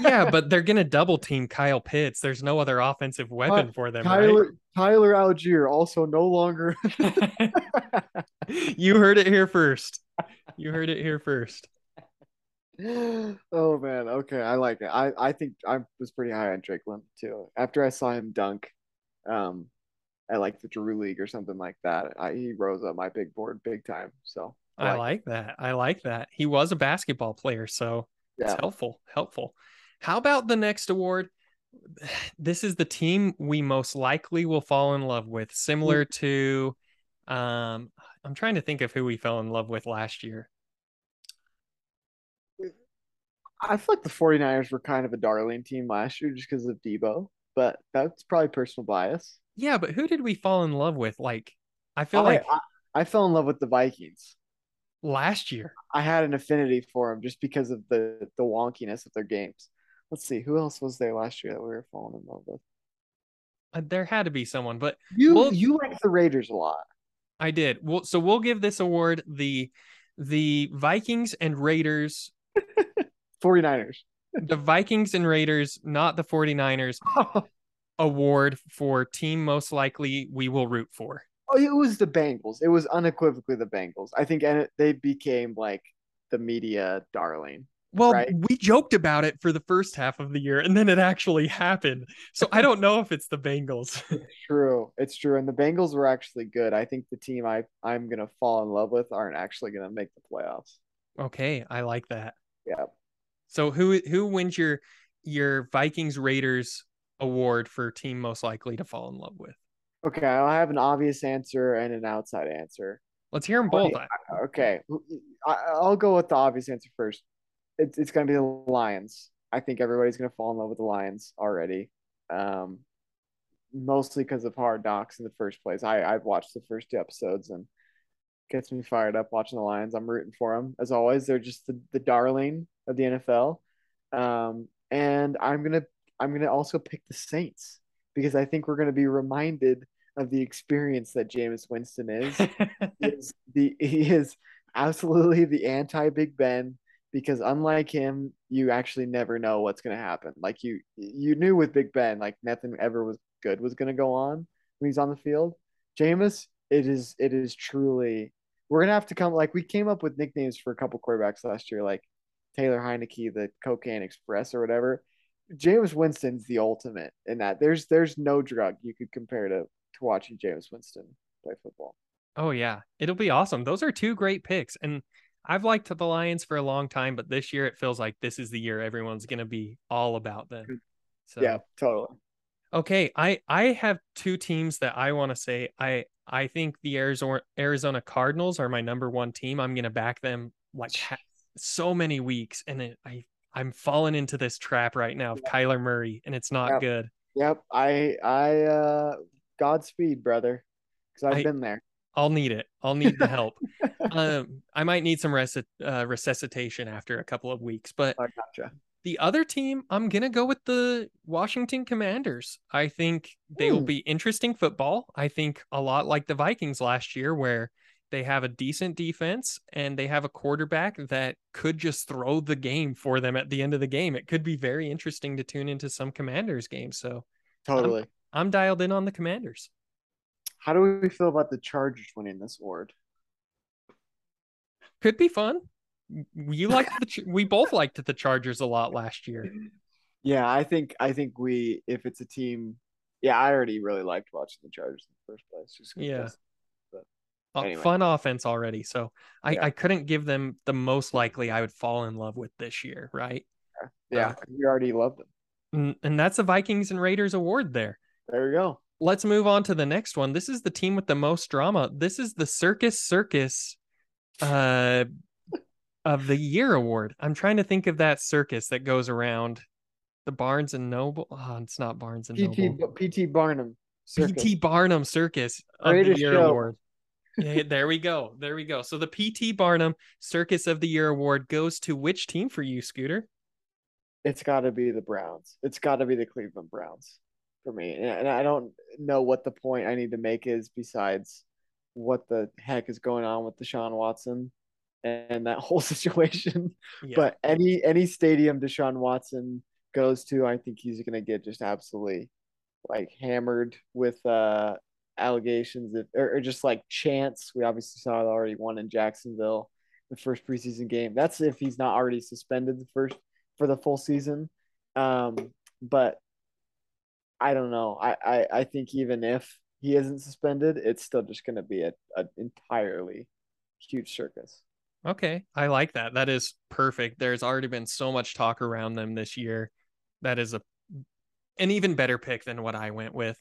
yeah, but they're gonna double team Kyle Pitts. There's no other offensive weapon for them, Tyler Tyler Allgeier also no longer. you heard it here first. You heard it here first. oh man, okay, I like it. I I think I was pretty high on Drake London too. After I saw him dunk, um, at like the Drew League or something like that, I, he rose up my big board big time. So I like that. I like that. He was a basketball player, so it's helpful. Helpful. How about the next award? This is the team we most likely will fall in love with, similar to um I'm trying to think of who we fell in love with last year. I feel like the 49ers were kind of a darling team last year just because of Deebo, but that's probably personal bias. Yeah, but who did we fall in love with? Like I feel I, like I, I fell in love with the Vikings. Last year. I had an affinity for them just because of the the wonkiness of their games. Let's see, who else was there last year that we were falling in love with? Uh, There had to be someone, but You Well- you like the Raiders a lot. I did. Well, so we'll give this award the the Vikings and Raiders, 49ers. the Vikings and Raiders, not the 49ers oh, award for team most likely we will root for. Oh, it was the Bengals. It was unequivocally the Bengals. I think and they became like the media darling. Well, Right. we joked about it for the first half of the year and then it actually happened. So I don't know if it's the Bengals. True, it's true. And the Bengals were actually good. I think the team I I'm gonna fall in love with aren't actually gonna make the playoffs. okay, I like that. Yeah. So who who wins your your Vikings Raiders award for team most likely to fall in love with? Okay, I have an obvious answer and an outside answer. Let's hear them both. Okay, I, I'll go with the obvious answer first. It's it's gonna be the Lions. I think everybody's gonna fall in love with the Lions already, um, mostly because of Hard Knocks in the first place. I I've watched the first two episodes and gets me fired up watching the Lions. I'm rooting for them as always. They're just the, the darling of the NFL, um, and I'm gonna I'm gonna also pick the Saints because I think we're gonna be reminded of the experience that Jameis Winston is. he is the he is absolutely the anti Big Ben because unlike him, you actually never know what's gonna happen. Like you you knew with Big Ben, like nothing ever was good was gonna go on when he's on the field. Jameis, it is it is truly we're gonna have to come like we came up with nicknames for a couple quarterbacks last year, like Taylor Heinicke, the Cocaine Express or whatever. Jameis Winston's the ultimate in that. There's there's no drug you could compare to to watching Jameis Winston play football. Oh yeah, it'll be awesome. Those are two great picks, and I've liked the Lions for a long time, but this year it feels like this is the year everyone's gonna be all about them. Mm. So yeah, totally. Okay, I I have two teams that I want to say. I I think the Arizona Arizona Cardinals are my number one team. I'm gonna back them like so many weeks, and it, I I'm falling into this trap right now of Kyler Murray, and it's not Yep. good. Yep. I I uh Godspeed, brother. Because I've I- been there. I'll need it. I'll need the help. um, I might need some uh, resuscitation after a couple of weeks, but gotcha. the other team, I'm gonna go with the Washington Commanders. I think they will Hmm. be interesting football. I think a lot like the Vikings last year, where they have a decent defense and they have a quarterback that could just throw the game for them at the end of the game. It could be very interesting to tune into some Commanders game. So Totally. I'm dialed in on the Commanders. How do we feel about the Chargers winning this award? Could be fun. You liked the we both liked the Chargers a lot last year. Yeah, I think I think we if it's a team yeah, I already really liked watching the Chargers in the first place. Yeah. Anyway. Fun offense already. So I, Yeah. I couldn't give them the most likely I would fall in love with this year, right? Yeah, we already love them. And, that's the Vikings and Raiders award there. There we go. Let's move on to the next one. This is the team with the most drama. This is the Circus Circus uh of the year award. I'm trying to think of that circus that goes around the Barnes and Noble. Oh, it's not Barnes and PT Noble. PT Barnum. PT Barnum Circus of the Greatest Year show. award. There we go. There we go. So the PT Barnum Circus of the Year award goes to which team for you, Scooter? It's got to be the Browns. It's got to be the Cleveland Browns for me. And, I don't know what the point I need to make is besides what the heck is going on with Deshaun Watson and that whole situation. Yeah. But any any stadium Deshaun Watson goes to, I think he's gonna get just absolutely like hammered with uh allegations if, or, or just like chance. We obviously saw it already one in Jacksonville, the first preseason game. That's if he's not already suspended the first for the full season. Um, but I don't know. I, I, I think even if he isn't suspended, it's still just gonna be a, a entirely huge circus. Okay, I like that. That is perfect. There's already been so much talk around them this year. That is a an even better pick than what I went with.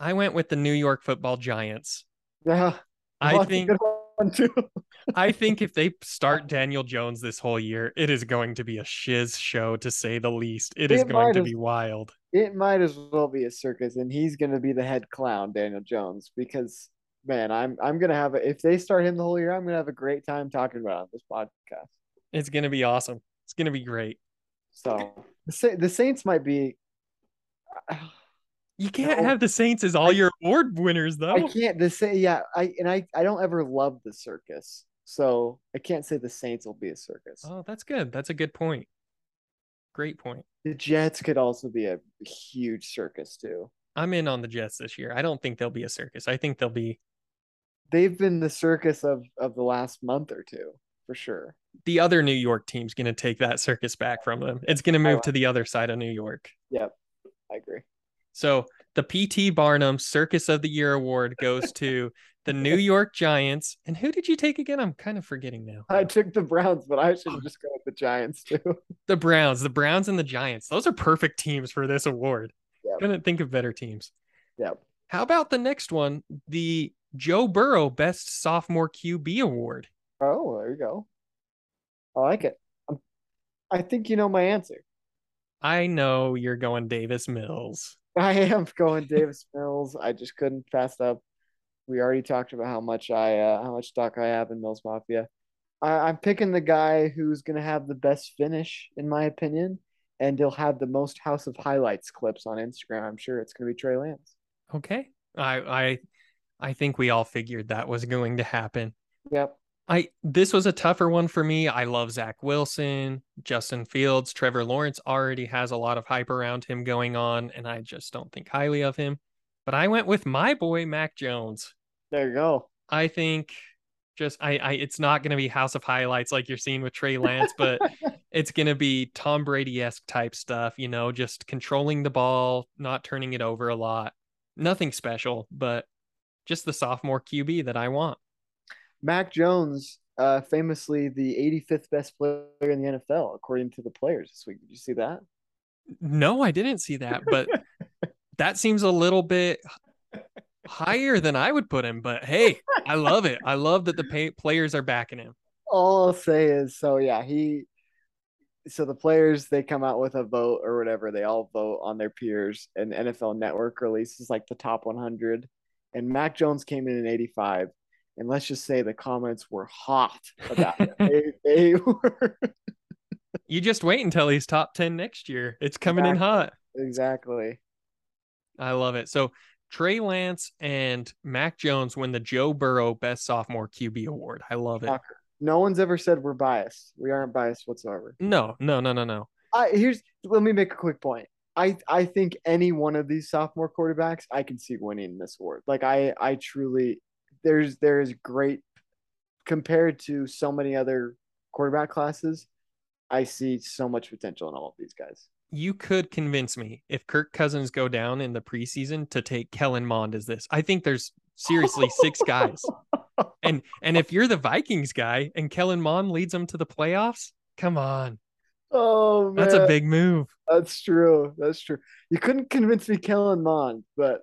I went with the New York Football Giants. Yeah. I Well, that's a think. I think if they start Daniel Jones this whole year, it is going to be a shiz show to say the least. It is going to as- be wild. it might as well be a circus, and he's gonna be the head clown, Daniel Jones, because man, I'm I'm gonna have a if they start him the whole year, I'm gonna have a great time talking about it on this podcast. It's going to be awesome. It's going to be great. So the the Saints might be. Uh, You can't No. have the Saints as all your award winners though. I can't the say yeah I and I I don't ever love the circus, so I can't say the Saints will be a circus. Oh, that's good. That's a good point. Great point. The Jets could also be a huge circus too. I'm in on the Jets this year. I don't think they'll be a circus. I think they'll be They've been the circus of of the last month or two for sure. the other New York team's going to take that circus back from them. It's going to move like to the other side of New York. Yep, I agree. So the PT Barnum Circus of the Year award goes to the New York Giants. And who did you take again? I'm kind of forgetting now. I took the Browns, but I should have just go with the Giants too. The Browns, the Browns and the Giants. Those are perfect teams for this award. Yep. Couldn't think of better teams. Yep. How about the next one? The Joe Burrow Best Sophomore QB Award. Oh, there you go. I like it. Um, I think you know my answer. I know you're going Davis Mills. I am going Davis Mills. I just couldn't pass up. We already talked about how much I uh, how much stock I have in Mills Mafia. I, I'm picking the guy who's gonna have the best finish, in my opinion, and he'll have the most House of Highlights clips on Instagram. I'm sure it's going to be Trey Lance. Okay. I I I think we all figured that was going to happen. Yep. I this was a tougher one for me. I love Zach Wilson, Justin Fields, Trevor Lawrence already has a lot of hype around him going on, and I just don't think highly of him. But I went with my boy Mac Jones. There you go. I think just I, I it's not going to be House of Highlights like you're seeing with Trey Lance, but it's going to be Tom Brady esque type stuff. You know, just controlling the ball, not turning it over a lot. Nothing special, but just the sophomore QB that I want. Mac Jones, uh, famously the 85th best player in the NFL according to the players this week. Did you see that? No, I didn't see that, but that seems a little bit higher than I would put him. But hey, I love it. I love that the pay- players are backing him. All I'll say is, so yeah, he. So the players they come out with a vote or whatever. They all vote on their peers, and NFL Network releases like the top 100. And Mac Jones came in at 85, and let's just say the comments were hot about it. They, they were You just wait until he's top 10 next year. It's coming in hot. exactly. I love it. So Trey Lance and Mac Jones win the Joe Burrow Best Sophomore QB Award. I love it. No one's ever said we're biased. We aren't biased whatsoever. No, no, no, no, no. I here's let me make a quick point. I I think any one of these sophomore quarterbacks I can see winning this award. Like I I truly there's there is great compared to so many other quarterback classes. I see so much potential in all of these guys. You could convince me if Kirk Cousins go down in the preseason to take Kellen Mond as this. I think there's seriously six guys. And and if you're the Vikings guy and Kellen Mond leads them to the playoffs, come on. Oh man, That's a big move. That's true. That's true. You couldn't convince me, Kellen Mond, but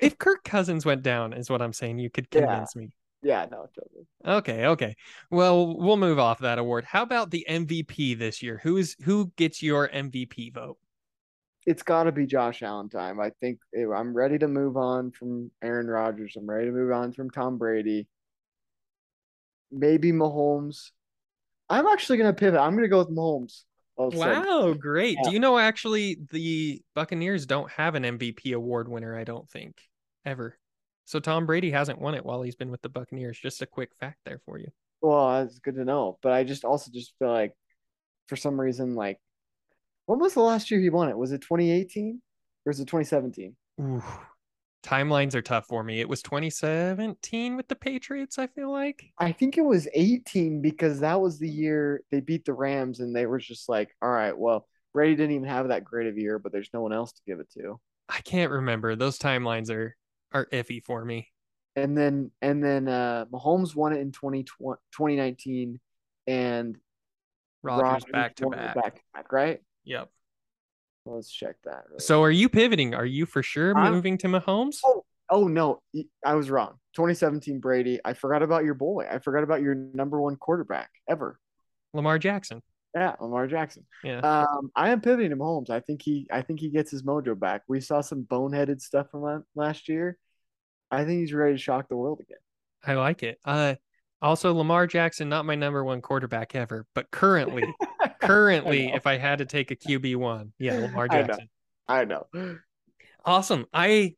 If Kirk Cousins went down, is what I'm saying, you could Yeah. convince me. yeah, no, totally. Okay, okay. Well, we'll move off that award. How about the MVP this year? Who is who gets your MVP vote? It's got to be Josh Allen time. I think eh, I'm ready to move on from Aaron Rodgers. I'm ready to move on from Tom Brady. Maybe Mahomes. I'm actually gonna pivot. I'm gonna go with Mahomes. All of a. Wow, great. Yeah. Do you know actually the Buccaneers don't have an MVP award winner, I don't think, ever. So Tom Brady hasn't won it while he's been with the Buccaneers. Just a quick fact there for you. Well, that's good to know. But I just also just feel like, for some reason, like, when was the last year he won it? Was it 2018 or was it 2017? Ooh. Timelines are tough for me. It was 2017 with the Patriots, I feel like. I think it was 18 because that was the year they beat the Rams and they were just like, all right, well, Brady didn't even have that great of a year, but there's no one else to give it to. I can't remember. Those timelines are are iffy for me. And then and then uh Mahomes won it in 2020, 2019 and Rodgers Rodgers back to back. back to back, right? Yep. Let's check that. really So are you pivoting? Are you for sure I'm- moving to Mahomes? Oh, oh no, I was wrong. 2017 Brady. I forgot about your boy. I forgot about your number one quarterback ever. Lamar Jackson. Yeah, Lamar Jackson. Yeah. Um, I am pivoting to Mahomes. I think he, I think he gets his mojo back. We saw some boneheaded stuff from la- last year. I think he's ready to shock the world again. I like it. Uh also Lamar Jackson, not my number one quarterback ever, but currently, currently, know. if I had to take a QB one, yeah, Lamar I know. Jackson. I know. Awesome. I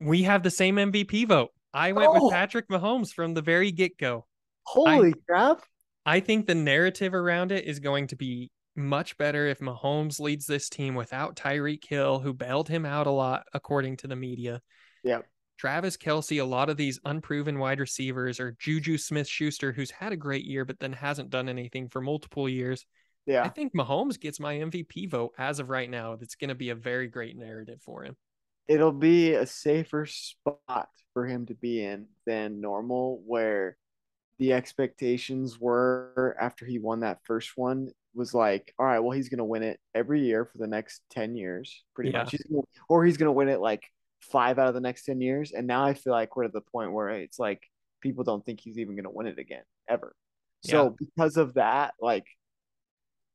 we have the same MVP vote. I went Oh. with Patrick Mahomes from the very get-go. Holy crap! I think the narrative around it is going to be much better if Mahomes leads this team without Tyreek Hill, who bailed him out a lot, according to the media. Yeah. Travis Kelce, a lot of these unproven wide receivers, or Juju Smith Schuster, who's had a great year but then hasn't done anything for multiple years. I Yeah, think Mahomes gets my MVP vote as of right now. That's going to be a very great narrative for him. it'll be a safer spot for him to be in than normal, where the expectations were after he won that first one was like, all right, well, he's gonna win it every year for the next ten years, pretty Yeah. much. He's gonna, or he's gonna win it like five out of the next ten years. And now I feel like we're at the point where it's like people don't think he's even gonna win it again ever. So because of that, like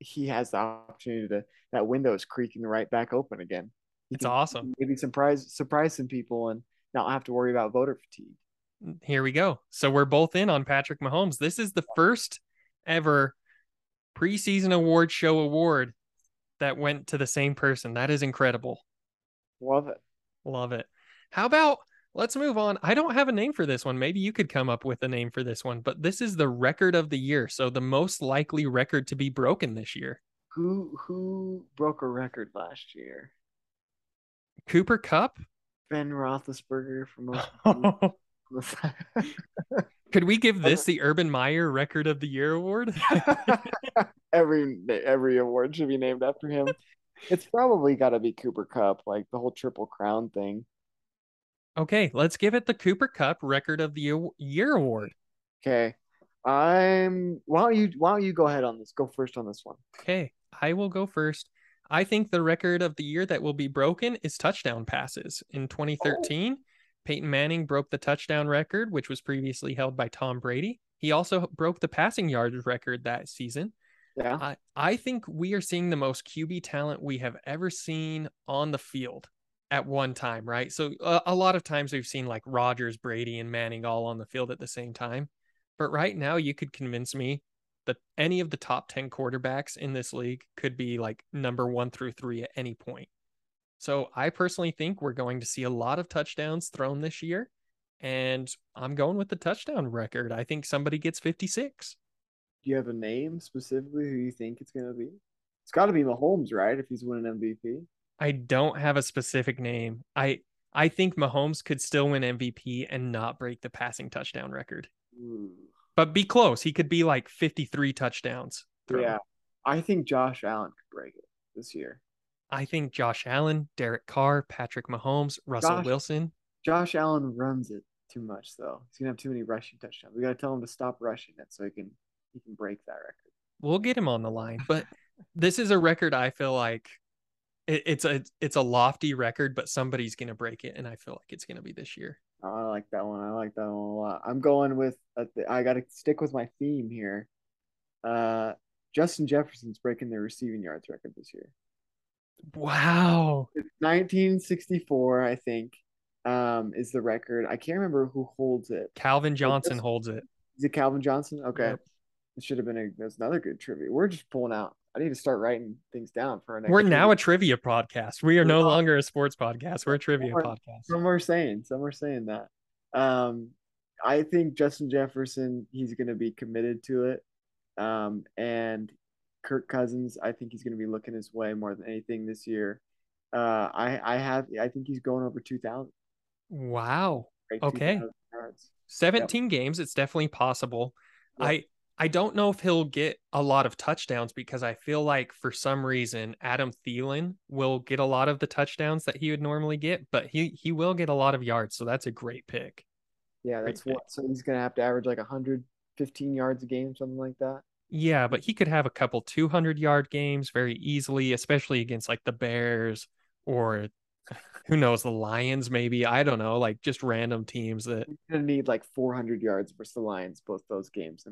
he has the opportunity to that window is creaking right back open again. He It's can awesome. Maybe surprise surprise some people and not have to worry about voter fatigue. Mm, here we go. So we're both in on Patrick Mahomes. This is the first ever preseason award show award that went to the same person. That is incredible. Love it. Love it. How about let's move on? I don't have a name for this one. Maybe you could come up with a name for this one, but this is the record of the year. So the most likely record to be broken this year. Who who broke a record last year? Cooper Kupp, Ben Roethlisberger for most. Oh. Could we give this the Urban Meyer Record of the Year award? every every award should be named after him. It's probably got to be Cooper Kupp, like the whole Triple Crown thing. Okay, let's give it the Cooper Kupp Record of the Year award. Okay, I'm. Why don't you Why don't you go ahead on this? Go first on this one. Okay, I will go first. I think the record of the year that will be broken is touchdown passes. In 2013, oh. Peyton Manning broke the touchdown record, which was previously held by Tom Brady. He also broke the passing yards record that season. Yeah. I, I think we are seeing the most QB talent we have ever seen on the field at one time, right? So a, a lot of times we've seen like Rodgers, Brady, and Manning all on the field at the same time. But right now, you could convince me that any of the top 10 quarterbacks in this league could be like number one through three at any point. So I personally think we're going to see a lot of touchdowns thrown this year. And I'm going with the touchdown record. I think somebody gets 56. Do you have a name specifically who you think it's going to be? It's got to be Mahomes, right? If he's winning MVP. I don't have a specific name. I I think Mahomes could still win MVP and not break the passing touchdown record. Ooh but be close. He could be like 53 touchdowns. Thrown. Yeah. I think Josh Allen could break it this year. I think Josh Allen, Derek Carr, Patrick Mahomes, Russell Josh, Wilson. Josh Allen runs it too much though. He's gonna have too many rushing touchdowns. We gotta tell him to stop rushing it so he can he can break that record. We'll get him on the line, but this is a record I feel like it, it's a it's a lofty record, but somebody's gonna break it, and I feel like it's gonna be this year. I like that one. I like that one a lot. I'm going with. Uh, I got to stick with my theme here. Uh, Justin Jefferson's breaking the receiving yards record this year. Wow. 1964, I think, um, is the record. I can't remember who holds it. Calvin Johnson holds it. Is it Calvin Johnson? Okay. Yep. It should have been a, that's another good trivia. We're just pulling out. I need to start writing things down for our next. We're trivia. now a trivia podcast. We are no longer a sports podcast. We're a trivia some podcast. Some are saying, some are saying that. Um, I think Justin Jefferson, he's going to be committed to it. Um, and Kirk Cousins, I think he's going to be looking his way more than anything this year. Uh, I I have I think he's going over two thousand. Wow. okay. 17 yep. games. It's definitely possible. Yep. I I don't know if he'll get a lot of touchdowns because I feel like for some reason Adam Thielen will get a lot of the touchdowns that he would normally get, but he he will get a lot of yards, so that's a great pick. Yeah, that's great what. Pick. So he's gonna have to average like 115 yards a game, something like that. Yeah, but he could have a couple 200 yard games very easily, especially against like the Bears or who knows the Lions maybe I don't know like just random teams that gonna need like 400 yards versus the Lions both those games.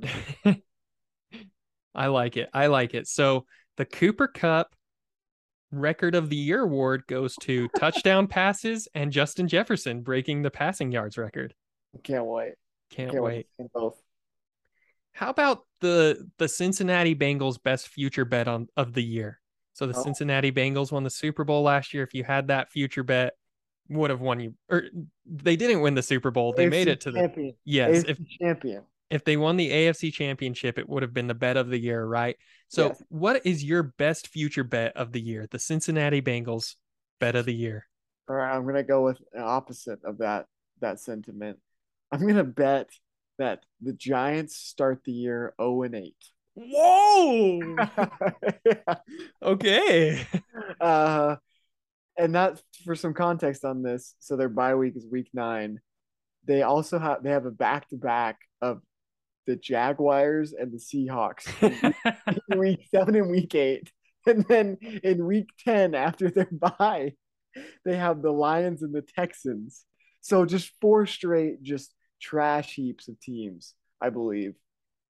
I like it. I like it. So the Cooper Kupp record of the year award goes to touchdown passes and Justin Jefferson breaking the passing yards record. Can't wait. Can't, Can't wait. wait. Both. How about the the Cincinnati Bengals best future bet on of the year? So the oh. Cincinnati Bengals won the Super Bowl last year. If you had that future bet, would have won you or they didn't win the Super Bowl. They AFC made it to champion. the yes, AFC if champion. If they won the AFC championship, it would have been the bet of the year, right? So yes. what is your best future bet of the year? The Cincinnati Bengals bet of the year. All right, I'm gonna go with the opposite of that that sentiment. I'm gonna bet that the Giants start the year 0 and 8. Whoa. yeah. Okay. Uh, and that for some context on this, so their bye week is week nine. They also have they have a back to back of the Jaguars and the Seahawks in week seven and week eight. And then in week 10, after their bye, they have the Lions and the Texans. So just four straight, just trash heaps of teams, I believe.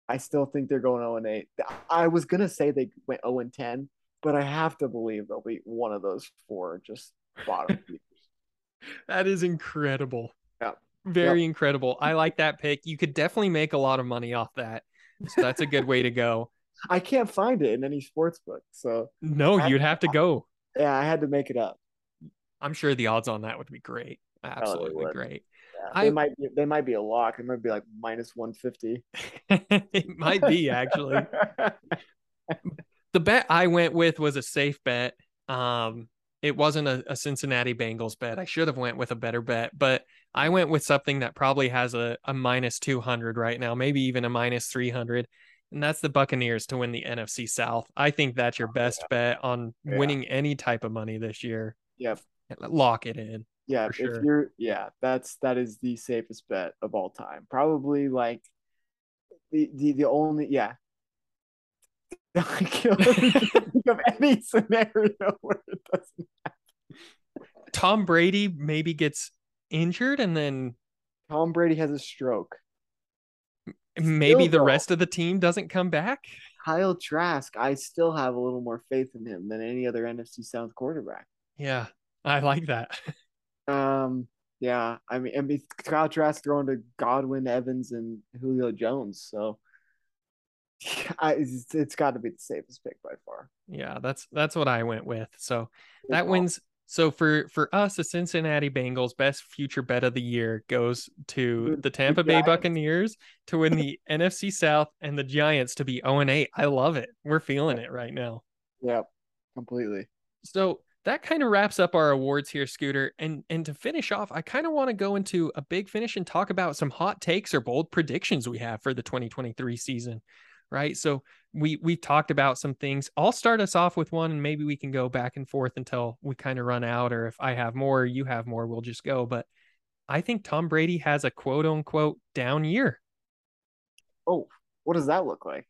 I still think they're going 0 and 8. I was gonna say they went 0 and 10, but I have to believe they'll be one of those four just bottom that is incredible. Yeah. Very yep. incredible. I like that pick. You could definitely make a lot of money off that. So that's a good way to go. I can't find it in any sports book. So no, I- you'd have to go. yeah, I had to make it up. I'm sure the odds on that would be great. Absolutely great. Yeah, I- they might be, they might be a lock. It might be like minus one fifty. it might be actually. the bet I went with was a safe bet. Um, it wasn't a, a Cincinnati Bengals bet. I should have went with a better bet, but I went with something that probably has a, a minus 200 right now, maybe even a minus 300. And that's the Buccaneers to win the NFC South. I think that's your best bet on Yeah. winning any type of money this year. Yep. Lock it in. Yeah, sure. if you're yeah, that's that is the safest bet of all time. Probably like the the, the only yeah. Think of any scenario where it doesn't. happen. Tom Brady maybe gets injured and then Tom Brady has a stroke. maybe the though. rest of the team doesn't come back. Kyle Trask, I still have a little more faith in him than any other NFC South quarterback. Yeah, I like that. Um, yeah, I mean, I mean, Kyle Trask throwing to Godwin, Evans, and Julio Jones. So, I, it's, it's got to be the safest pick by far. Yeah, that's that's what I went with. So that wins. So for for us, the Cincinnati Bengals best future bet of the year goes to The- Tampa Bay Buccaneers to win the NFC South and the Giants to be 0 and 8. I love it. We're feeling it right now. Yep, completely. So that kind of wraps up our awards here, Scooter. And and to finish off, I kind of want to go into a big finish and talk about some hot takes or bold predictions we have for the 2023 season. Right. So we we've talked about some things. I'll start us off with one and maybe we can go back and forth until we kind of run out, or if I have more, or you have more, we'll just go. But I think Tom Brady has a quote unquote down year. Oh, what does that look like?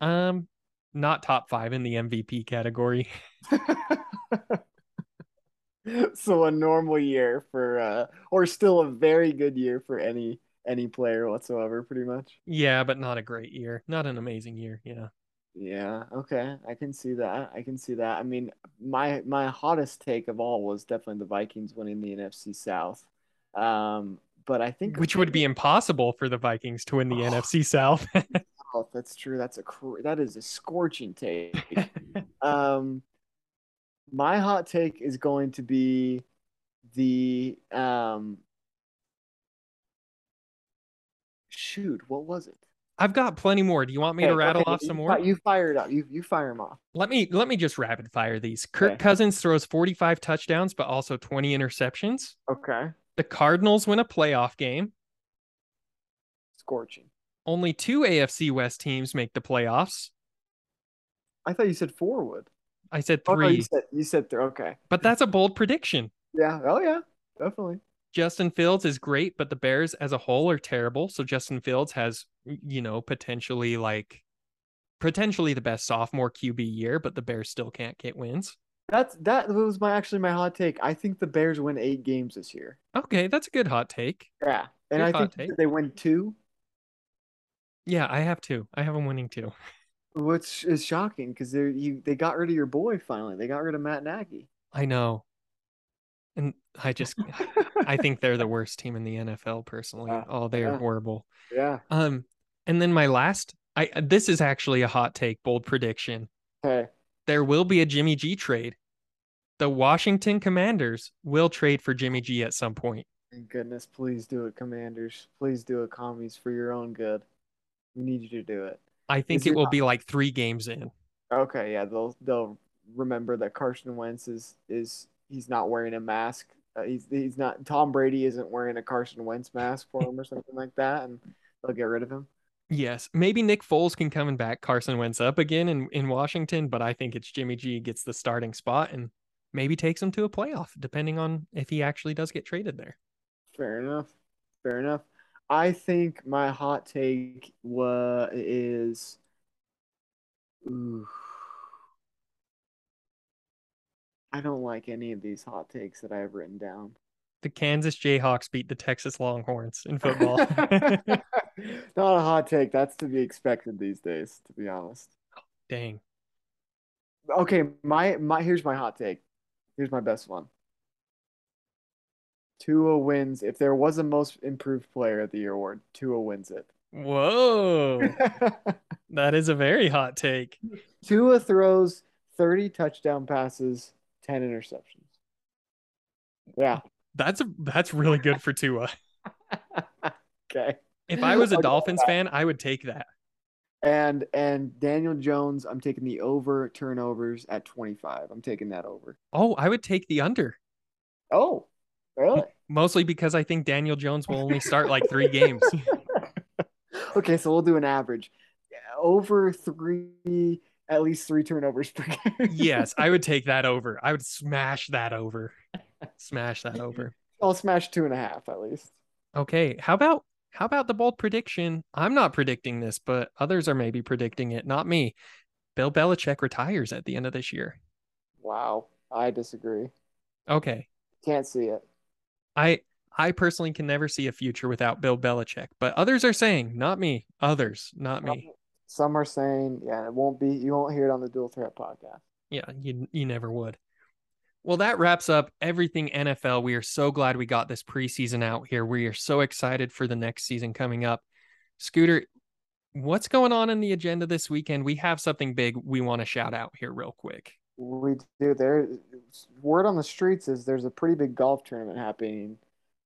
Um, not top five in the MVP category. so a normal year for, uh, or still a very good year for any any player whatsoever, pretty much. Yeah, but not a great year. Not an amazing year. Yeah. Yeah, okay. I can see that. I can see that. I mean, my my hottest take of all was definitely the Vikings winning the NFC South. Um, but I think which would be impossible for the Vikings to win the Oh. NFC South. Oh, that's true. That's a that is a scorching take. um, my hot take is going to be the um. Shoot, what was it? I've got plenty more. Do you want me to rattle okay, off some more? You fire it up. You you fire them off. Let me let me just rapid fire these. Kirk Okay. Cousins throws 45 touchdowns, but also 20 interceptions. Okay, The Cardinals win a playoff game. scorching. Only two AFC West teams make the playoffs. I thought you said four would. I said Oh, no, three, you said you said three. Okay. but that's a bold prediction. Yeah. Oh yeah. Definitely. Justin Fields is great, but the Bears as a whole are terrible. So Justin Fields has, you know, potentially like potentially the best sophomore QB year, but the Bears still can't get wins. That's that was my actually my hot take. I think the Bears win eight games this year. Okay, that's a good hot take. Yeah, and Good I think take. they win two, Yeah, I have two. I have them winning two. which is shocking because they you they got rid of your boy finally. They got rid of Matt Nagy. I know. And I just I think they're the worst team in the NFL personally. Yeah, Oh, they are horrible. yeah. Um and then my last I this is actually a hot take, bold prediction. Okay. There will be a Jimmy G trade. The Washington Commanders will trade for Jimmy G at some point. Thank goodness, please do it, Commanders. Please do it, commies, for your own good. We need you to do it. I think it will not- be like 3 games in. Okay, yeah, they'll they'll remember that Carson Wentz is is he's not wearing a mask. Uh, he's he's not Tom Brady isn't wearing a Carson Wentz mask for him or something like that, and they'll get rid of him. Yes, maybe Nick Foles can come and back Carson Wentz up again in, in Washington, but I think it's Jimmy G gets the starting spot and maybe takes him to a playoff, depending on if he actually does get traded there. Fair enough. Fair enough. I think my hot take wa is ooh, I don't like any of these hot takes that I have written down. The Kansas Jayhawks beat the Texas Longhorns in football. Not a hot take. That's to be expected these days, to be honest. Dang. Okay, my my here's my hot take. Here's my best one. Tua wins. If there was a most improved player of the year award, Tua wins it. Whoa. that is a very hot take. Tua throws 30 touchdown passes, 10 interceptions. Yeah. That's a that's really good for Tua. okay. If I was a Okay. Dolphins fan, I would take that. And and Daniel Jones, I'm taking the over turnovers at 25. I'm taking that over. Oh, I would take the under. Oh, really? Mostly because I think Daniel Jones will only start like three games. okay, so we'll do an average. Over three, at least three turnovers per game. yes, I would take that over. I would smash that over. Smash that over. I'll smash two and a half at least. Okay, how about how about the bold prediction? I'm not predicting this, but others are maybe predicting it, not me. Bill Belichick retires at the end of this year. Wow, I disagree. Okay. Can't see it. I I personally can never see a future without Bill Belichick, but others are saying, not me. Others, not me. Some are saying, yeah, it won't be. You won't hear it on the Dual Threat podcast. Yeah, you you never would. Well, that wraps up everything NFL. We are so glad we got this preseason out here. We are so excited for the next season coming up. Scooter, what's going on in the agenda this weekend? We have something big we want to shout out here real quick. We do. There, word on the streets is there's a pretty big golf tournament happening,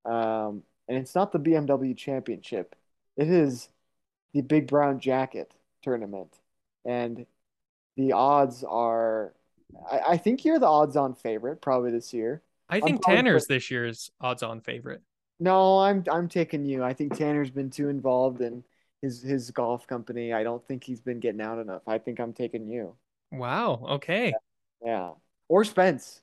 um, and it's not the BMW Championship. It is the Big Brown Jacket tournament, and the odds are. I, I think you're the odds-on favorite probably this year. I think Tanner's this year's odds-on favorite. No, I'm I'm taking you. I think Tanner's been too involved in his his golf company. I don't think he's been getting out enough. I think I'm taking you. Wow. Okay. Yeah. Or Spence.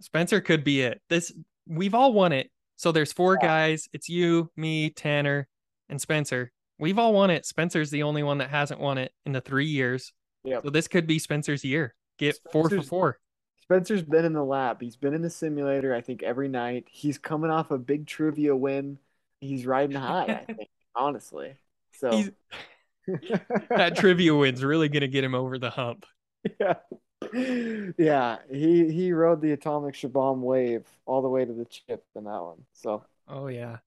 Spencer could be it. This we've all won it. So there's four Yeah. guys. It's you, me, Tanner, and Spencer. We've all won it. Spencer's the only one that hasn't won it in the three years. Yep. So this could be Spencer's year. Get four for four. Spencer's been in the lab. He's been in the simulator, I think, every night. He's coming off a big trivia win. He's riding high, I think, honestly. So that trivia win's really gonna get him over the hump. yeah. Yeah, he he rode the atomic Shabam wave all the way to the chip in that one. So Oh yeah.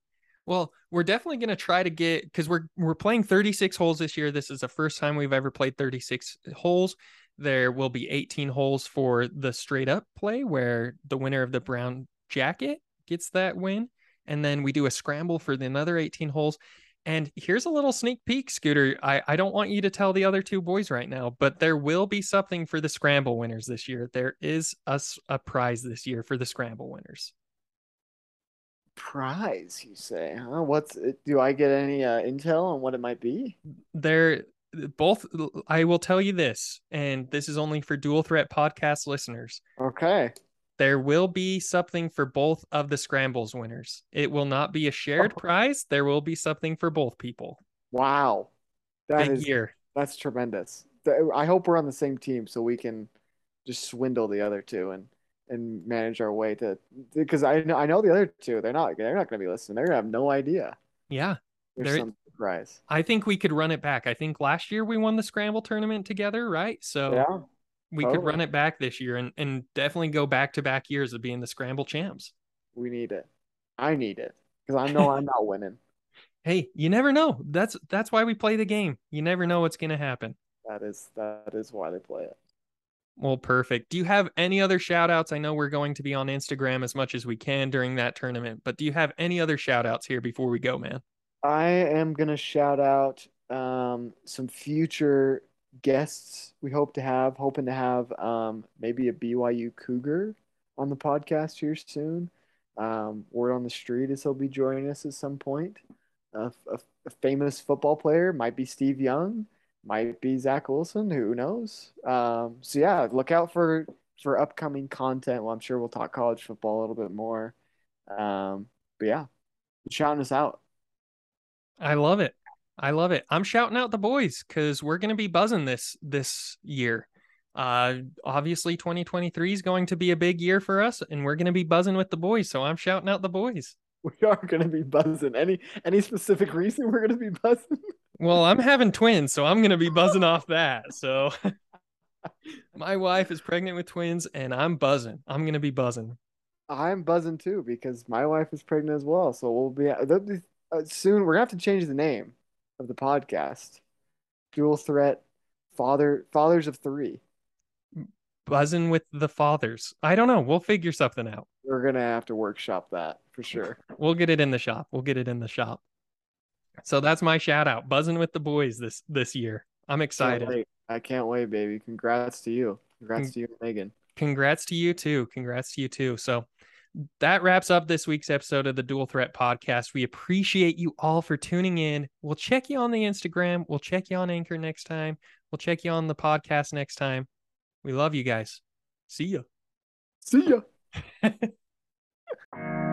Well, we're definitely gonna try to get because we're we're playing 36 holes this year. This is the first time we've ever played 36 holes. There will be 18 holes for the straight up play where the winner of the brown jacket gets that win. And then we do a scramble for the another 18 holes. And here's a little sneak peek, Scooter. I, I don't want you to tell the other two boys right now, but there will be something for the scramble winners this year. There is a prize this year for the scramble winners. prize, you say, huh? What's do I get any uh, intel on what it might be? they're both i will tell you this and this is only for dual threat podcast listeners Okay. There will be something for both of the scrambles winners it will not be a shared oh. prize there will be something for both people Wow. That big is year that's tremendous. I hope we're on the same team so we can just swindle the other two and and manage our way to because I know I know the other two. They're not they're not going to be listening. They're going to have no idea. yeah There's some surprise. i think we could run it back i think last year we won the scramble tournament together right so Yeah. We could run it back this year and, and definitely go back to back years of being the scramble champs We need it. I need it because I know I'm not winning. hey you never know that's that's why we play the game you never know what's going to happen That is that is why they play it. Well, perfect. Do you have any other shout outs? I know we're going to be on Instagram as much as we can during that tournament, but do you have any other shout outs here before we go, man? I am gonna shout out um, some future guests we hope to have. Hoping to have um, maybe a BYU Cougar on the podcast here soon. Um, word on the street is he'll be joining us at some point. A, a, famous football player might be Steve Young, might be Zach Wilson. Who knows? Um, so yeah, look out for for upcoming content. Well, I'm sure we'll talk college football a little bit more. Um, but yeah, shouting us out. I love it. I love it. I'm shouting out the boys because we're going to be buzzing this this year. Uh, obviously, 2023 is going to be a big year for us, and we're going to be buzzing with the boys. So I'm shouting out the boys. We are going to be buzzing. Any any specific reason we're going to be buzzing? Well, I'm having twins, so I'm going to be buzzing off that. So my wife is pregnant with twins, and I'm buzzing. I'm going to be buzzing. I'm buzzing too because my wife is pregnant as well. So we'll be, be uh, soon. We're gonna have to change the name of the podcast. Dual threat, father, fathers of three. Buzzing with the fathers. I don't know. We'll figure something out. We're gonna have to workshop that for sure. We'll get it in the shop. We'll get it in the shop. So that's my shout out. Buzzing with the boys this this year. I'm excited. Can't I can't wait, baby. Congrats to you. Congrats to you, Megan. Congrats to you too. Congrats to you too. So that wraps up this week's episode of the Dual Threat Podcast. We appreciate you all for tuning in. We'll check you on the Instagram. We'll check you on Anchor next time. We'll check you on the podcast next time. We love you guys. See ya. See ya.